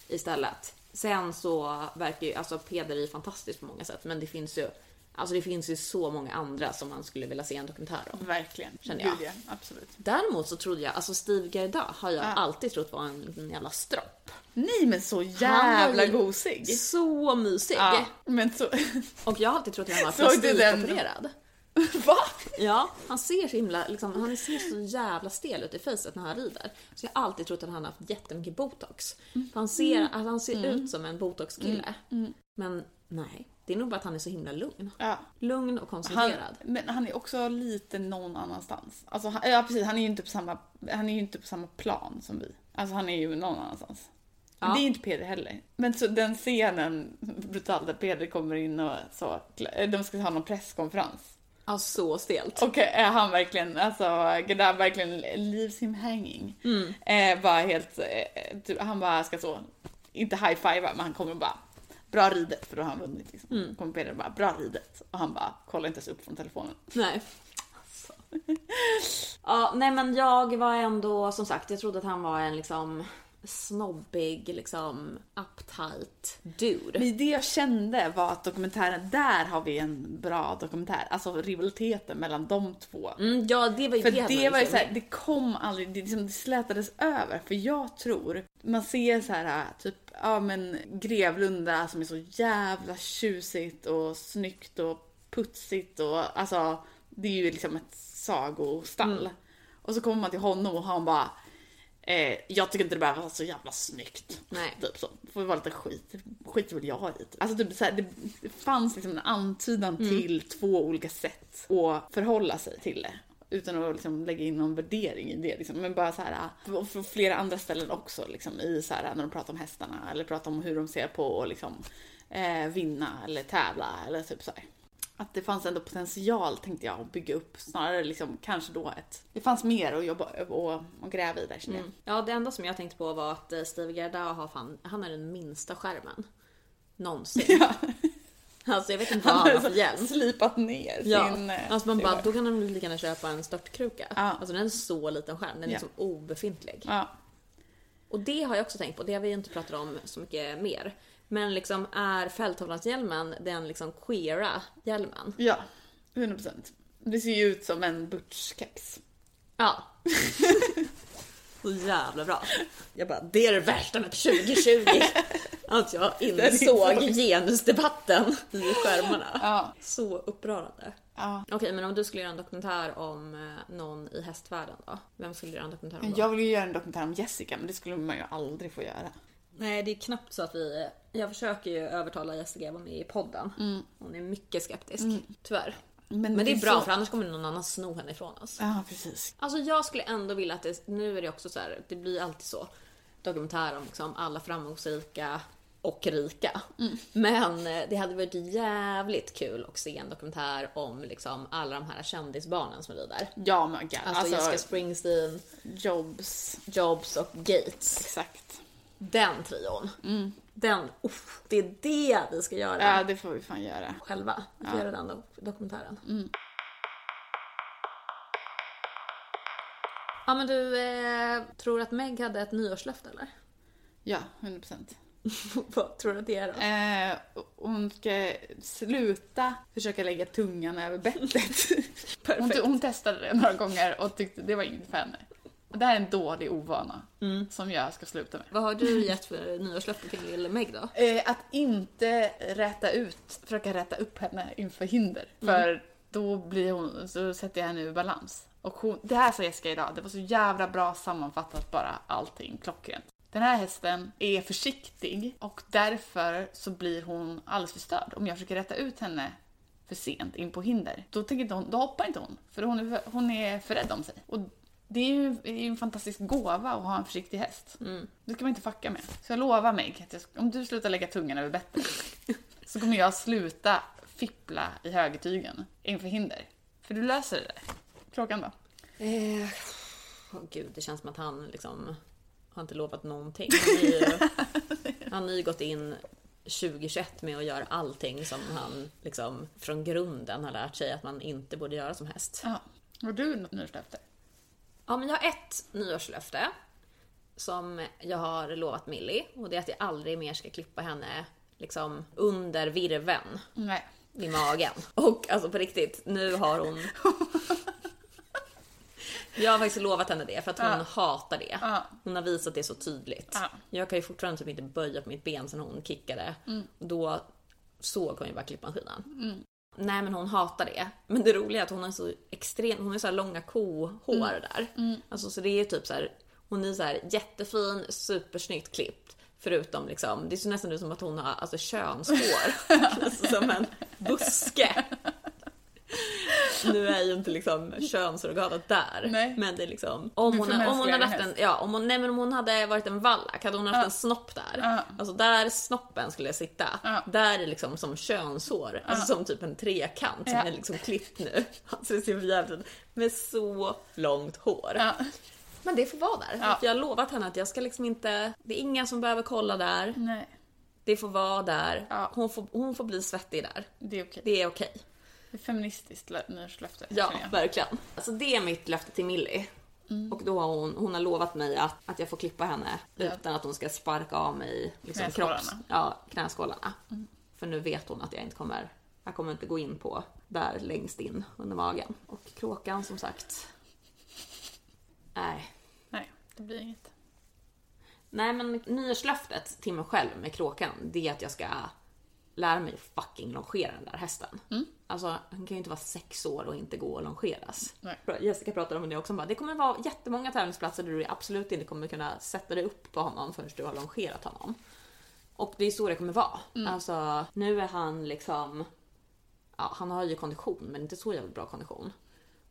istället. Sen så verkar ju, alltså Peder är ju fantastisk på många sätt men det finns ju, alltså det finns ju så många andra som man skulle vilja se en dokumentär om. Verkligen. Känner jag. Gud, ja. Absolut. Däremot så trodde jag, alltså Steve Gerda har jag Ja. alltid trott var en liten jävla stropp. Nej men så jävla gosig. Så mysig! Ja, men så... Och jag har alltid trott att han var plastikopererad. <laughs> Va? Ja, han ser så himla, liksom, han ser så jävla stel ut i facet när han rider. Så jag har alltid trott att han har haft jättemycket botox. För han ser, att han ser ut som en botoxkille. Men nej, det är nog bara att han är så himla lugn. Ja. Lugn och Han, koncentrerad. men han är också lite någon annanstans. Alltså, han, ja precis, han är ju inte på samma, han är ju inte på samma plan som vi. Alltså han är ju någon annanstans. Men Ja. det är inte Peder heller. Men så den scenen, brutalt, där Peder kommer in och så, de ska ha någon presskonferens. Ja, så stelt. Och är han verkligen, alltså Godard verkligen leaves him hanging. Eh, bara helt, eh, typ, han bara ska så, inte high-fivea men han kommer bara Bra ridet, för då har han vunnit liksom. Kommer Peder bara, bra ridet. Och han bara kollar inte ens upp från telefonen. Nej. Ja, nej men jag var ändå, som sagt, jag trodde att han var en liksom snobbig, liksom uptight dude. Men det jag kände var att dokumentären, där har vi en bra dokumentär. Alltså rivaliteten mellan de två. Mm, ja, det var ju För det det, var ju liksom- såhär, det kom aldrig, det, liksom, det slätades över. För jag tror, man ser så här typ, ja men Grevlunda som är så jävla tjusigt och snyggt och putsigt och alltså, det är ju liksom ett sagostall. Mm. Och så kommer man till honom och han bara, eh, jag tycker inte det behöver vara så jävla snyggt. Nej. Typ så. Får vara lite skit, skiter väl jag i. Typ. Alltså typ så här, det, det fanns liksom en antydan Mm. till två olika sätt att förhålla sig till det. Utan att liksom lägga in någon värdering i det. Liksom. Men bara så här, för flera andra ställen också. Liksom, I så här, när de pratar om hästarna eller pratar om hur de ser på att liksom, eh, vinna eller tävla. Eller typ så här. Att det fanns ändå potential tänkte jag att bygga upp. Snarare liksom kanske då ett... Det fanns mer att jobba och, och gräva i där känner jag. Ja, det enda som jag tänkte på var att eh, Steve Gerda har fan, han är den minsta skärmen. Någonsin. Ja. <laughs> Alltså jag vet inte vad Han han har för hjälm. slipat ner Ja, sin... eh, alltså man bara, då kan han lika gärna köpa en störtkruka. Ja. Alltså den är en så liten skärm, den är Ja. liksom obefintlig. Ja. Och det har jag också tänkt på, det har vi inte pratat om så mycket mer. Men liksom är fälttavlanshjälmen den liksom queera hjälmen? Ja, 100 procent. Det ser ju ut som en Butch-keps. Ja. <laughs> så jävla bra. Jag bara, det är det värsta med 2020. <laughs> Att jag insåg insåg. genusdebatten i skärmarna. Ja. Så upprörande. ja. Okej, men om du skulle göra en dokumentär om eh, någon i hästvärlden då? Vem skulle du göra en dokumentär om då? Jag vill ju göra en dokumentär om Jessica, men det skulle man ju aldrig få göra. Nej, det är knappt så att vi... Jag försöker ju övertala Jessica att vara med i podden. Hon är mycket skeptisk, tyvärr. Men det är bra, så- för annars kommer någon annan sno henne ifrån oss. Ja, precis. Alltså jag skulle ändå vilja att det, nu är det också så här, det blir alltid så, dokumentär om liksom alla framgångsrika och rika. Men eh, det hade varit jävligt kul att se en dokumentär om liksom alla de här kändisbarnen som lider. Ja, men gud. Alltså, Alltså, Jessica Springsteen, Jobs. Jobs och Gates. Exakt. Den trion. Den, uff, det är det vi ska göra Ja, det får vi fan göra. själva. Vi får göra den do- dokumentären. Ja men du, eh, tror att Meg hade ett nyårslöfte eller? Ja, 100 procent. <laughs> Vad tror du att det är då? Eh, hon ska sluta försöka lägga tungan över bettet. <laughs> hon, hon testade det några gånger och tyckte det var inget för henne. Det här är en dålig ovana Mm. som jag ska sluta med. Vad har du gett för nyårslöfte till Meg då? <laughs> Eh, att inte räta ut, försöka räta upp henne inför hinder. För då blir hon, så sätter jag henne ur balans. Och hon, det här sa Jessica idag, det var så jävla bra sammanfattat bara allting klockrent. Den här hästen är försiktig och därför så blir hon alldeles för störd. Om jag försöker rätta ut henne för sent in på hinder, då, tänker inte hon, då hoppar inte hon. För hon är hon är för rädd om sig. Och det är ju en fantastisk gåva att ha en försiktig häst. Det ska man inte fucka med. Så jag lovar mig om du slutar lägga tungan över bettet <laughs> så kommer jag sluta fippla i högertygen inför hinder. För du löser det där. Klockan då? Eh, åh gud, det känns som att han liksom har inte lovat någonting. Han, är ju, <laughs> han har ju gått in 2021 med att göra allting som han liksom från grunden har lärt sig att man inte borde göra som häst. Ja. Har du något nyårslöfte? Ja, men jag har ett nyårslöfte som jag har lovat Millie och det är att jag aldrig mer ska klippa henne liksom under virven Nej. vid magen. Och alltså på riktigt, nu har hon... Jag har faktiskt lovat henne det för att hon Ja. hatar det. Ja. Hon har visat det så tydligt. Ja. Jag kan ju fortfarande typ inte böja på mitt ben sen hon kickade. Och då såg hon ju bara klippmaskinen. Nej men hon hatar det. Men det roliga är att hon har så extremt, hon har så långa kohår där. Alltså så det är typ så här, hon är så här jättefin, supersnyggt klippt. Förutom liksom, det ser nästan ut som att hon har alltså könshår. <laughs> alltså som en buske. Nu är ju inte liksom könsorganet där. Nej. Men det är liksom, om hon, om hon hade haft en ja, om hon, nej men om hon hade varit en vallack, hade hon haft Ja. en snopp där. Ja. Alltså där snoppen skulle sitta, Ja. där är liksom som könshår. Alltså som typ en trekant som är liksom klippt nu. Alltså det ser för jävligt ut. Med så långt hår. Men det får vara där. Ja. Jag har lovat henne att jag ska liksom inte, det är inga som behöver kolla där. Nej. Det får vara där. Ja. Hon, får, hon får bli svettig där. Det är okej. Det är okej. Det är feministiskt lö- nyårslöfte. Ja, verkligen. Alltså det är mitt löfte till Millie. Och då har hon, hon har lovat mig att, att jag får klippa henne Ja. utan att hon ska sparka av mig liksom, Knäskålarna. kropps, ja, knäskålarna. För nu vet hon att jag inte kommer, jag kommer inte gå in på där längst in under magen. Och kråkan som sagt. Nej. Nej, det blir inget. Nej men nyårslöftet till mig själv med kråkan, det är att jag ska lära mig fucking longera den där hästen. Alltså han kan ju inte vara sex år och inte gå och longeras. Nej. Jessica pratade om det också, hon bara, det kommer vara jättemånga tävlingsplatser där du absolut inte kommer kunna sätta dig upp på honom förrän du har longerat honom. Och det är så det kommer vara. Alltså nu är han liksom, ja han har ju kondition men inte så jävla bra kondition.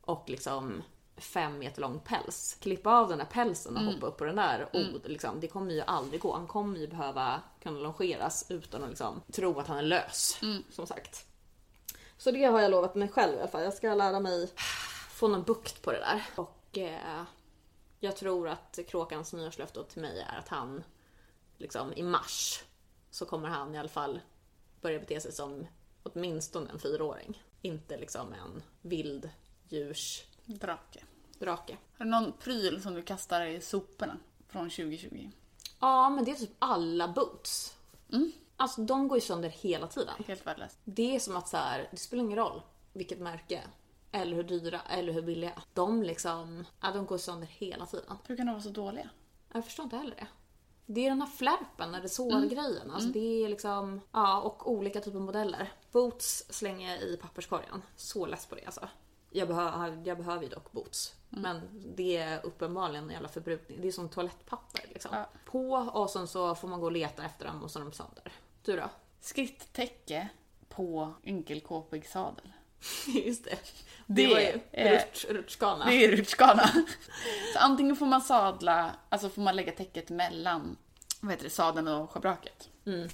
Och liksom fem meter lång päls. Klippa av den där pälsen och hoppa upp på den där. Och liksom, det kommer ju aldrig gå. Han kommer ju behöva kunna longeras utan att liksom tro att han är lös. Som sagt. Så det har jag lovat mig själv i alla fall. Jag ska lära mig få någon bukt på det där. Och eh, jag tror att kråkans nyårslöfte till mig är att han liksom i mars så kommer han i alla fall börja bete sig som åtminstone en fyraåring. Inte liksom en vild djurs Drake. drake. Har du någon pryl som du kastar i soporna från 2020? Ja, men det är typ alla boots. Alltså de går ju sönder hela tiden. Helt värdelöst. Det är som att så här, det spelar ingen roll vilket märke eller hur dyra eller hur billiga. De liksom, ja, de går sönder hela tiden. Hur kan de vara så dåliga? Jag förstår inte heller det. Det är den här flärpen eller sårgrejen. Alltså det är liksom, ja och olika typer av modeller. Boots slänger jag i papperskorgen. Så less på det alltså. Jag, behöver, jag behöver ju dock boots. Men det är uppenbarligen en jävla förbrukning. Det är som toalettpapper liksom. Ja. På och sen så får man gå och leta efter dem och så är de sönder. Du då? Skritttäcke på ynkelkåpig sadel. <laughs> Just det. Det Det, var ju är- rutsch, rutschkana. Det är rutschkana. Så antingen får man sadla, alltså får man lägga täcket mellan vad heter det, sadeln och schabraket. Mm.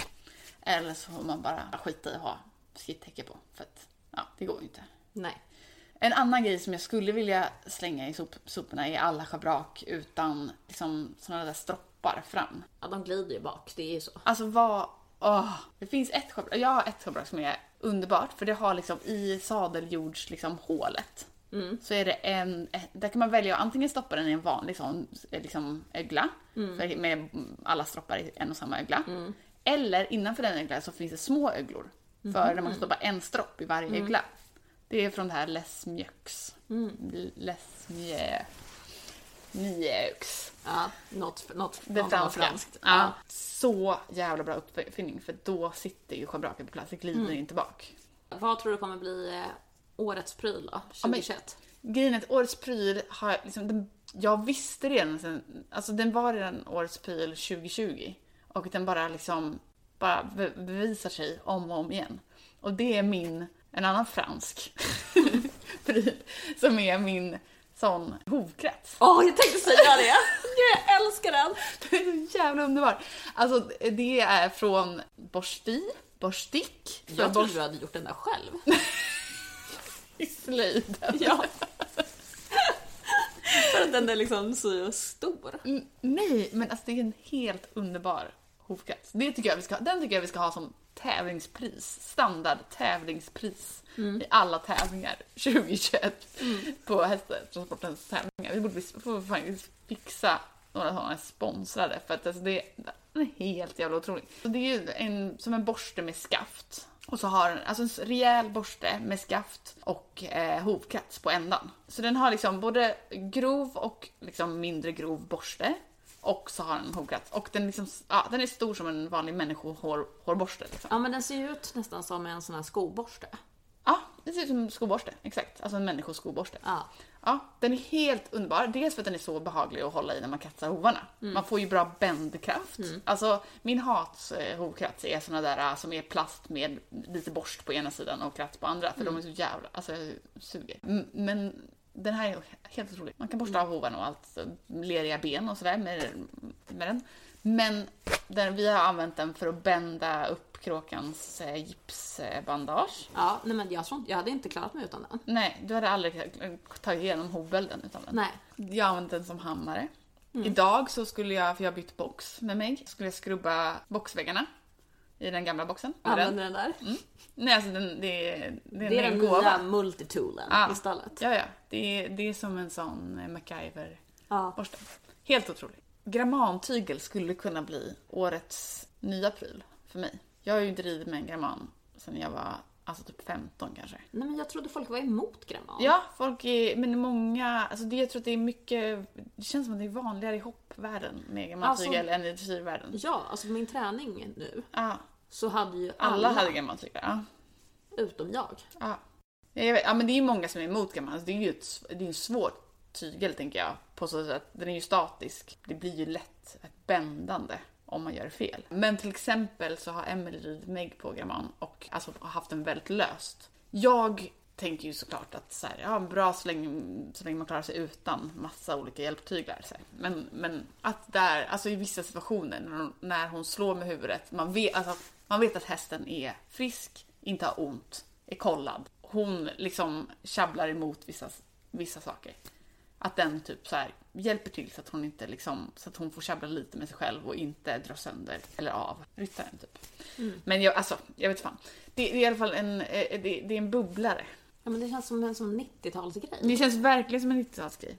Eller så får man bara skita i att ha skrittäcke på. För att, ja, det går ju inte. Nej. En annan grej som jag skulle vilja slänga i sop, soporna är alla schabrak utan liksom såna där stroppar fram. Ja, de glider ju bak. Det är ju så. Alltså vad... Åh, det finns ett schabrak, jag har ett schabrak som är underbart för det har liksom i sadeljords liksom hålet. Så är det en, där kan man välja att antingen stoppa den i en vanlig sån liksom ögla för- med alla stroppar i en och samma ögla. Eller innanför den öglan så finns det små öglor. För där man kan stoppa en stropp i varje ögla. Det är från det här Les Mjöx. Les Mjö... Mjöx. Ja, något, något Det något franska. franskt. Ja. Så jävla bra uppfinning för då sitter ju schabraket på plats, det glider inte bak. Vad tror du kommer bli eh, årets pryl då? men- 2021? Grejen är att årets pryl har liksom, den, jag visste redan sen, alltså den var redan årets pryl 2020 och den bara liksom bara be- bevisar sig om och om igen. Och det är min, en annan fransk <laughs> pryl som är min sån hovkrets. Åh, jag tänkte säga det! <laughs> Jag älskar den! Den är så jävla underbar. Alltså det är från Borsti, Borstik, Jag trodde du hade gjort den där själv. <laughs> i slöjden. Ja. För att den är liksom så stor. Mm, Nej, men alltså det är en helt underbar hovkrets. Det tycker jag vi ska, den tycker jag vi ska ha som tävlingspris, standard tävlingspris i alla tävlingar <laughs> 2021 på hästtransportens tävlingar. Vi borde faktiskt fixa några sådana sponsrade för att alltså det är helt jävla otrolig. Så det är ju en, som en borste med skaft. Och så har den alltså en rejäl borste med skaft och eh, hovkrets på ändan. Så den har liksom både grov och liksom mindre grov borste. Och så har den en hovkrets. Och den, liksom, ja, den är stor som en vanlig människohårborste. Liksom. Ja, men den ser ju ut nästan som en sån här skoborste. Ja, det ser ut som en skoborste. Exakt. Alltså en människoskoborste. Ja. Ja, den är helt underbar. Dels för att den är så behaglig att hålla i när man kretsar hovarna. Man får ju bra bändkraft. Alltså min hats eh, hovkrets är såna där eh, som är plast med lite borst på ena sidan och krets på andra. För de är så jävla, alltså jag suger. Men den här är helt otrolig. Man kan borsta av hovarna och allt, leriga ben och sådär med, med den. Men den, vi har använt den för att bända upp kråkans eh, gipsbandage. Ja, nej men jag tror jag hade inte klarat mig utan den. Nej, du hade aldrig tagit igenom hovbölden utan den. Nej. Jag har använt den som hammare. Idag så skulle jag, för jag har bytt box med mig, skulle jag skrubba boxväggarna. I den gamla boxen. Använder den där. Nej, alltså den, det, är- det, är Det är en den gåva. nya multitoolen Ja. i stallet. Ja, ja. Det är, det är som en sån eh, MacGyver-borste. Ja. Helt otroligt. Grammantygel skulle kunna bli årets nya pryl för mig. Jag har ju inte ridit med en gramman sedan jag var alltså typ 15 kanske. Nej men jag trodde folk var emot gramman. Ja, folk är, men många, alltså det, jag tror att det är mycket, det känns som att det är vanligare i hoppvärlden med grammantygel än i dressyrvärlden. Ja, alltså på min träning nu Ja, så hade ju alla, alla hade grammantygel. Ja. utom jag. Ja. Ja, Jag vet, ja men det är ju många som är emot gammal. Alltså, det är ju ett, det är en svår tygel tänker jag. På så sätt att den är ju statisk. Det blir ju lätt ett bändande om man gör fel. Men till exempel så har Emelie ridit Meg på gramman och alltså har haft den väldigt löst. Jag tänker ju såklart att så här, ja, bra så länge, så länge man klarar sig utan massa olika hjälptyglar. Så här. Men, men att där, alltså i vissa situationer när hon, när hon slår med huvudet, man vet, alltså, man vet att hästen är frisk, inte har ont, är kollad. Hon liksom tjabblar emot vissa, vissa saker. Att den typ så här hjälper till så att hon inte liksom, så att hon får tjabbla lite med sig själv och inte dra sönder eller av ryttaren typ. Men jag, alltså, jag vet fan. Det, det är i alla fall en, eh, det, det är en bubblare. Ja men det känns som en sån 90-talsgrej. Det känns verkligen som en 90-talsgrej.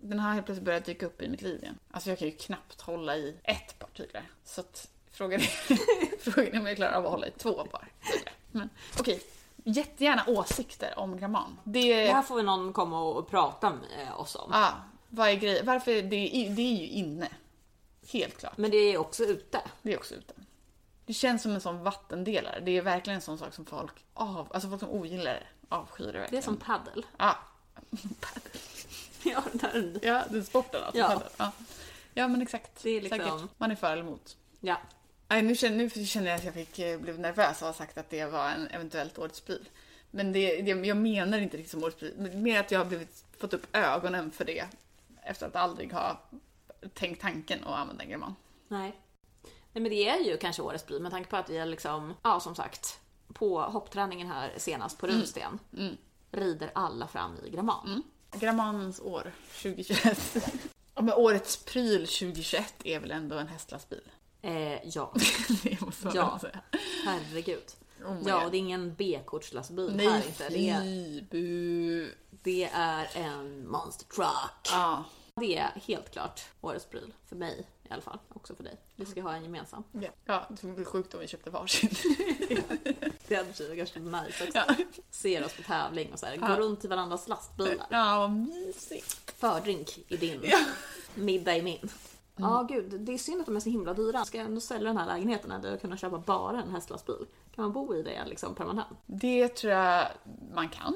Den har helt plötsligt börjat dyka upp i mitt liv igen. Alltså jag kan ju knappt hålla i ett par tyglar. Så att frågan är, <laughs> frågan är om jag klarar av att hålla i två par tyglar. Men okej, jättegärna åsikter om gramman. Det, Det här får vi någon komma och prata med oss om. ja, vad är grejen? Varför? Det är, det är ju inne. Helt klart. Men det är också ute. Det är också ute. Det känns som en sån vattendelare. Det är verkligen en sån sak som folk av, alltså folk som ogillar det avskyr det Det är verkligen. som paddel. Ja. <laughs> Paddel. Ja, där. Ja, den sporten alltså. Ja. paddel. Ja. ja, men exakt. Det är liksom- Säkert. Man är för eller emot. ja. Nej, nu, känner, nu känner jag att jag fick, eh, blev nervös och har sagt att det var en eventuellt årets pryl. Men det, det, jag menar inte riktigt som årets pryl. Mer att jag har blivit, fått upp ögonen för det. Efter att aldrig ha tänkt tanken att använda en gramman. Nej. Nej men det är ju kanske årets pryl med tanke på att vi är liksom, ja som sagt, på hoppträningen här senast på Runsten rider alla fram i gramman. Grammans år 2021. <laughs> Ja, men årets pryl 2021 är väl ändå en hästlastbil? Eh, ja, <laughs> det måste man Ja. säga. herregud. Oh ja, och det är ingen B-kortslastbil här inte. Det är, bu. Det är en monster truck. Ja, Det är helt klart årets pryl. För mig i alla fall. Också för dig. Vi ska ha en gemensam. ja. ja, det skulle bli sjukt om vi köpte varsin. <laughs> Det hade varit ganska nice också. ja. Ser oss på tävling och så här, Ja. gå runt i varandras lastbilar. ja, vad mysigt. Fördrink i din, Ja. middag i min. Ja, gud. Det är synd att de är så himla dyra. Ska jag ändå sälja den här lägenheten hade jag kunnat köpa bara en hästlastbil. Kan man bo i det liksom permanent? Det tror jag man kan.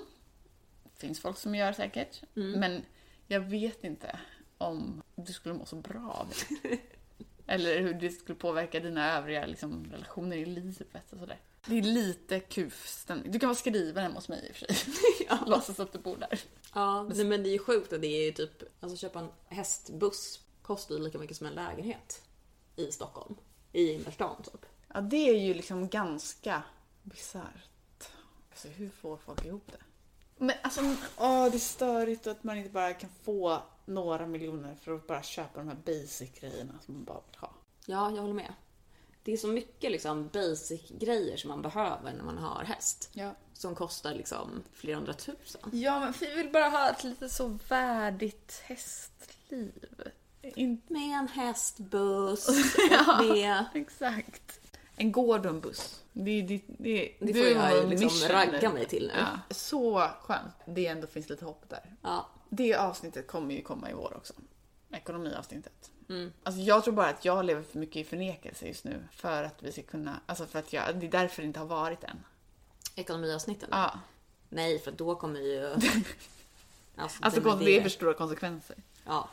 Finns folk som gör säkert. Men jag vet inte om du skulle må så bra av det. <laughs> Eller hur det skulle påverka dina övriga liksom, relationer i livet och sådär. Det är lite kufstämning. Du kan vara skriven hemma hos mig i och för sig. <laughs> Ja. <laughs> Låtsas att du bor där. Ja, nej, men det är ju sjukt att det är ju typ, alltså köpa en hästbuss kostar ju lika mycket som en lägenhet i Stockholm. I innerstan typ. Ja, det är ju liksom ganska bisarrt. Alltså hur får folk ihop det? Men alltså, åh, det är störigt att man inte bara kan få några miljoner för att bara köpa de här basic-grejerna som man bara vill ha. Ja, jag håller med. Det är så mycket liksom basic grejer som man behöver när man har häst. Ja. Som kostar liksom flera hundratusen. Ja, men vi vill bara ha ett lite så värdigt hästliv. Inte... Med en hästbuss <laughs> och med... Exakt. En gård och en buss. Det, det, det, Det får jag ju liksom mission ragga mig till nu. Ja. Så skönt. Det ändå finns lite hopp där. Ja. Det avsnittet kommer ju komma i år också. Ekonomiavsnittet. Mm. Alltså jag tror bara att jag lever för mycket i förnekelse just nu. För att vi ska kunna, alltså för att jag, det är därför det inte har varit än. Ekonomiavsnitten. Ja. Nej, för då kommer ju... <laughs> Alltså, Alltså det, det är för stora konsekvenser. Ja.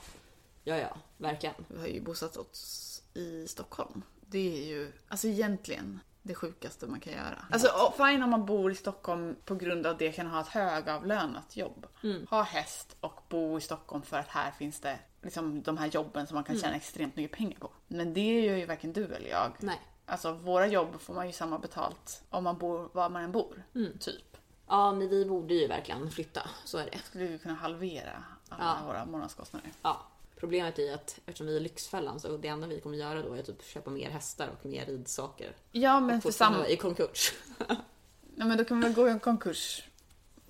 Ja, ja. Verkligen. Vi har ju bosatt oss i Stockholm. Det är ju, alltså egentligen det sjukaste man kan göra. Alltså fine om man bor i Stockholm på grund av det kan ha ett högavlönat jobb. Ha häst och bo i Stockholm för att här finns det liksom de här jobben som man kan tjäna extremt mycket pengar på. Men det gör ju varken du eller jag. Nej. Alltså våra jobb får man ju samma betalt om man bor var man än bor. Typ. Ja, men vi borde ju verkligen flytta. Så är det. Skulle vi kunna halvera alla Ja. våra månadskostnader. Ja. Problemet är att eftersom vi är Lyxfällan så det enda vi kommer göra då är typ köpa mer hästar och mer ridsaker. Ja, men för Fortfarande samma... i konkurs. <laughs> Ja, men då kan man gå i en konkurs.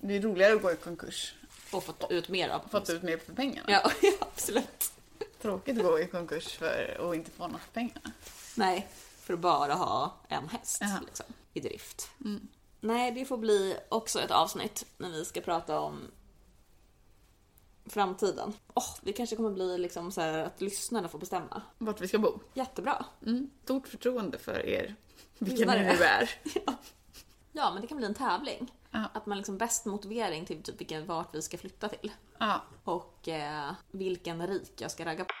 Det är roligare att gå i konkurs. och fått ut mer av. Fått ut mer för pengarna. Ja, <laughs> absolut. Tråkigt att gå i konkurs för och inte få något för pengarna. Nej, för att bara ha en häst Ja. liksom, i drift. Nej, det får bli också ett avsnitt när vi ska prata om framtiden. Åh, det kanske kommer bli liksom så här att lyssnarna får bestämma. Vart vi ska bo. Jättebra. Mm. Stort förtroende för er. Lyssnare. ni nu är. <laughs> Ja, men det kan bli en tävling. Ja. Att man liksom bäst motivering till typ vilken vart vi ska flytta till. Ja. Och eh, vilken rik jag ska ragga på.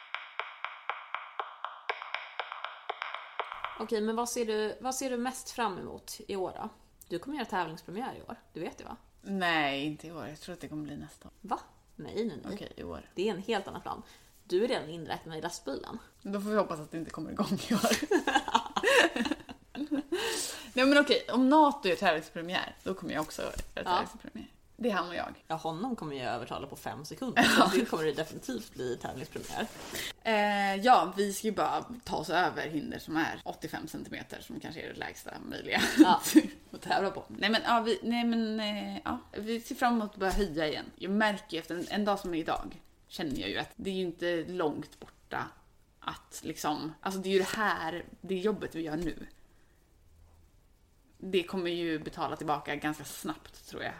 Okej, men vad ser, du, vad ser du mest fram emot i år då? Du kommer göra tävlingspremiär i år, du vet det va? Nej, inte i år. Jag tror att det kommer bli nästa år. Va? Nej, nej, nej. Okej, i år. Det är en helt annan plan. Du är redan inräknad i lastbilen. Då får vi hoppas att det inte kommer igång i år. <laughs> Nej men okej, om NATO gör tävlingspremiär, då kommer jag också göra tävlingspremiär. Det är han och jag. Ja, honom kommer jag övertala på fem sekunder. Så <laughs> det kommer det definitivt bli tävlingspremiär. Eh, ja, vi ska ju bara ta oss över hinder som är 85 centimeter som kanske är det lägsta möjliga Ja. <laughs> tävla på. Nej men, ja, vi, nej, men eh, ja, vi ser fram emot att börja höja igen. Jag märker ju efter en, en dag som idag, känner jag ju att det är ju inte långt borta att liksom, alltså det är ju det här, det jobbet vi gör nu. Det kommer ju betala tillbaka ganska snabbt tror jag.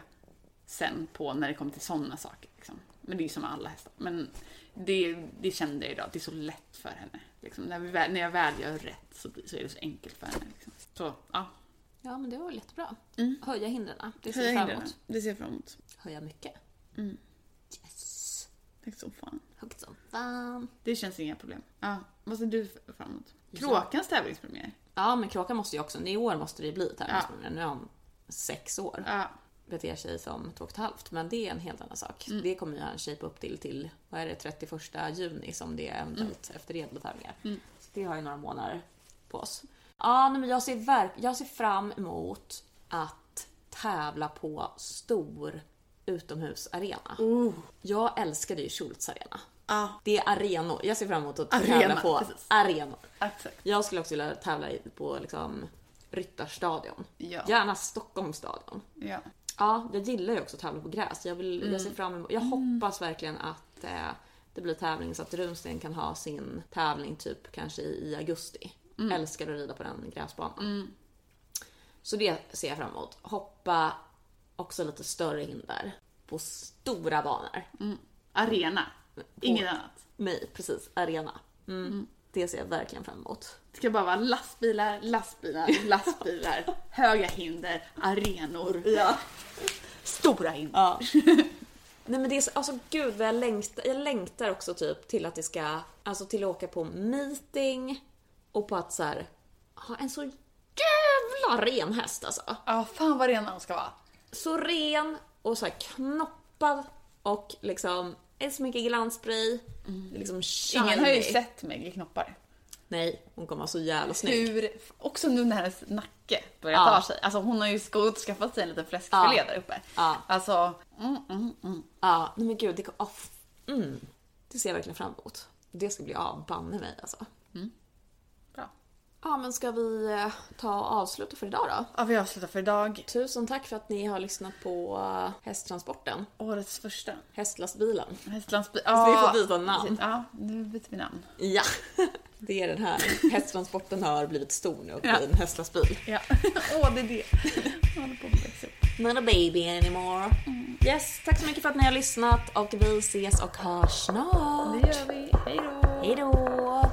Sen på när det kommer till sådana saker. Liksom. Men det är ju som med alla hästar. Men det, det kände jag idag, det är så lätt för henne. Liksom. När, vi när jag väl gör rätt så, så är det så enkelt för henne. Liksom. Så, ja. Ja, men det var väl jättebra. Mm. Höja hindren. Det ser Höja jag fram emot. Det ser jag fram emot. Höja mycket. Mm. Yes! Tack så fan. Högt som fan. Det känns inga problem. Ja, vad ser du fram emot? Kråkans tävlingspremiär. Ja, men Kråkan måste ju också, i år måste det ju bli tävlingspremiär. Nu är han sex år. Ja, Beter sig som två och ett halvt, men det är en helt annan sak. Mm. Det kommer ju han shape upp till, till, vad är det, 31 juni som det är eventuellt efter redotävlingar. Mm. Så det har ju några månader på oss. Ja, nej, men jag ser, verk- jag ser fram emot att tävla på stor utomhusarena. Oh. Jag älskade ju Schultz arena. ja. Det är arenor. Jag ser fram emot att Arena, tävla på precis. arenor. exakt. Jag skulle också vilja tävla på liksom Ryttarstadion. Ja. Gärna Stockholmsstadion. Ja. Ja, jag gillar ju också att tävla på gräs. Jag, vill, jag ser fram emot, jag hoppas verkligen att eh, det blir tävling så att Runsten kan ha sin tävling typ kanske i, i augusti. Älskar att rida på den gräsbanan. Så det ser jag fram emot. Hoppa också lite större hinder på stora banor. Arena. Inget annat. Mig, precis. Arena. Mm. Det ser jag verkligen fram emot. Det ska bara vara lastbilar, lastbilar, <laughs> lastbilar, höga hinder, arenor, Ja. stora hinder. Ja. <laughs> Nej men det är så, alltså gud vad jag längtar, jag längtar också typ till att det ska, alltså till att åka på meeting och på att så här, ha en så jävla ren häst alltså. Ja, fan vad rena de ska vara. Så ren och så här knoppad och liksom är så mycket glansspray. Liksom shiny. Ingen har ju sett Meg i knoppar. Nej, hon kommer vara så jävla snygg. Hur, också nu när hennes nacke börjar Ja. ta sig. Alltså hon har ju skaffat sig en liten fläskfilé Ja. där uppe. Ja. Alltså, mm, mm, mm. Ja, men gud, det, oh, mm, det ser jag verkligen fram emot. Det ska bli av, banne mig alltså. Ja, men ska vi eh, ta och avsluta för idag då? Ja, vi avslutar för idag. Tusen tack för att ni har lyssnat på eh, Hästtransporten. Årets första. Hästlastbilen. Hästlandsbil. Så vi får byta namn. Ja, nu byter vi namn. Ja, <laughs> det är den här. Hästtransporten har blivit stor nu och Ja. blir en hästlastbil. Ja. <laughs> Åh, det är det. Jag håller på att växa upp. Not a baby anymore. Yes, tack så mycket för att ni har lyssnat och vi ses och hörs snart. Det gör vi. Hej då! Hej då!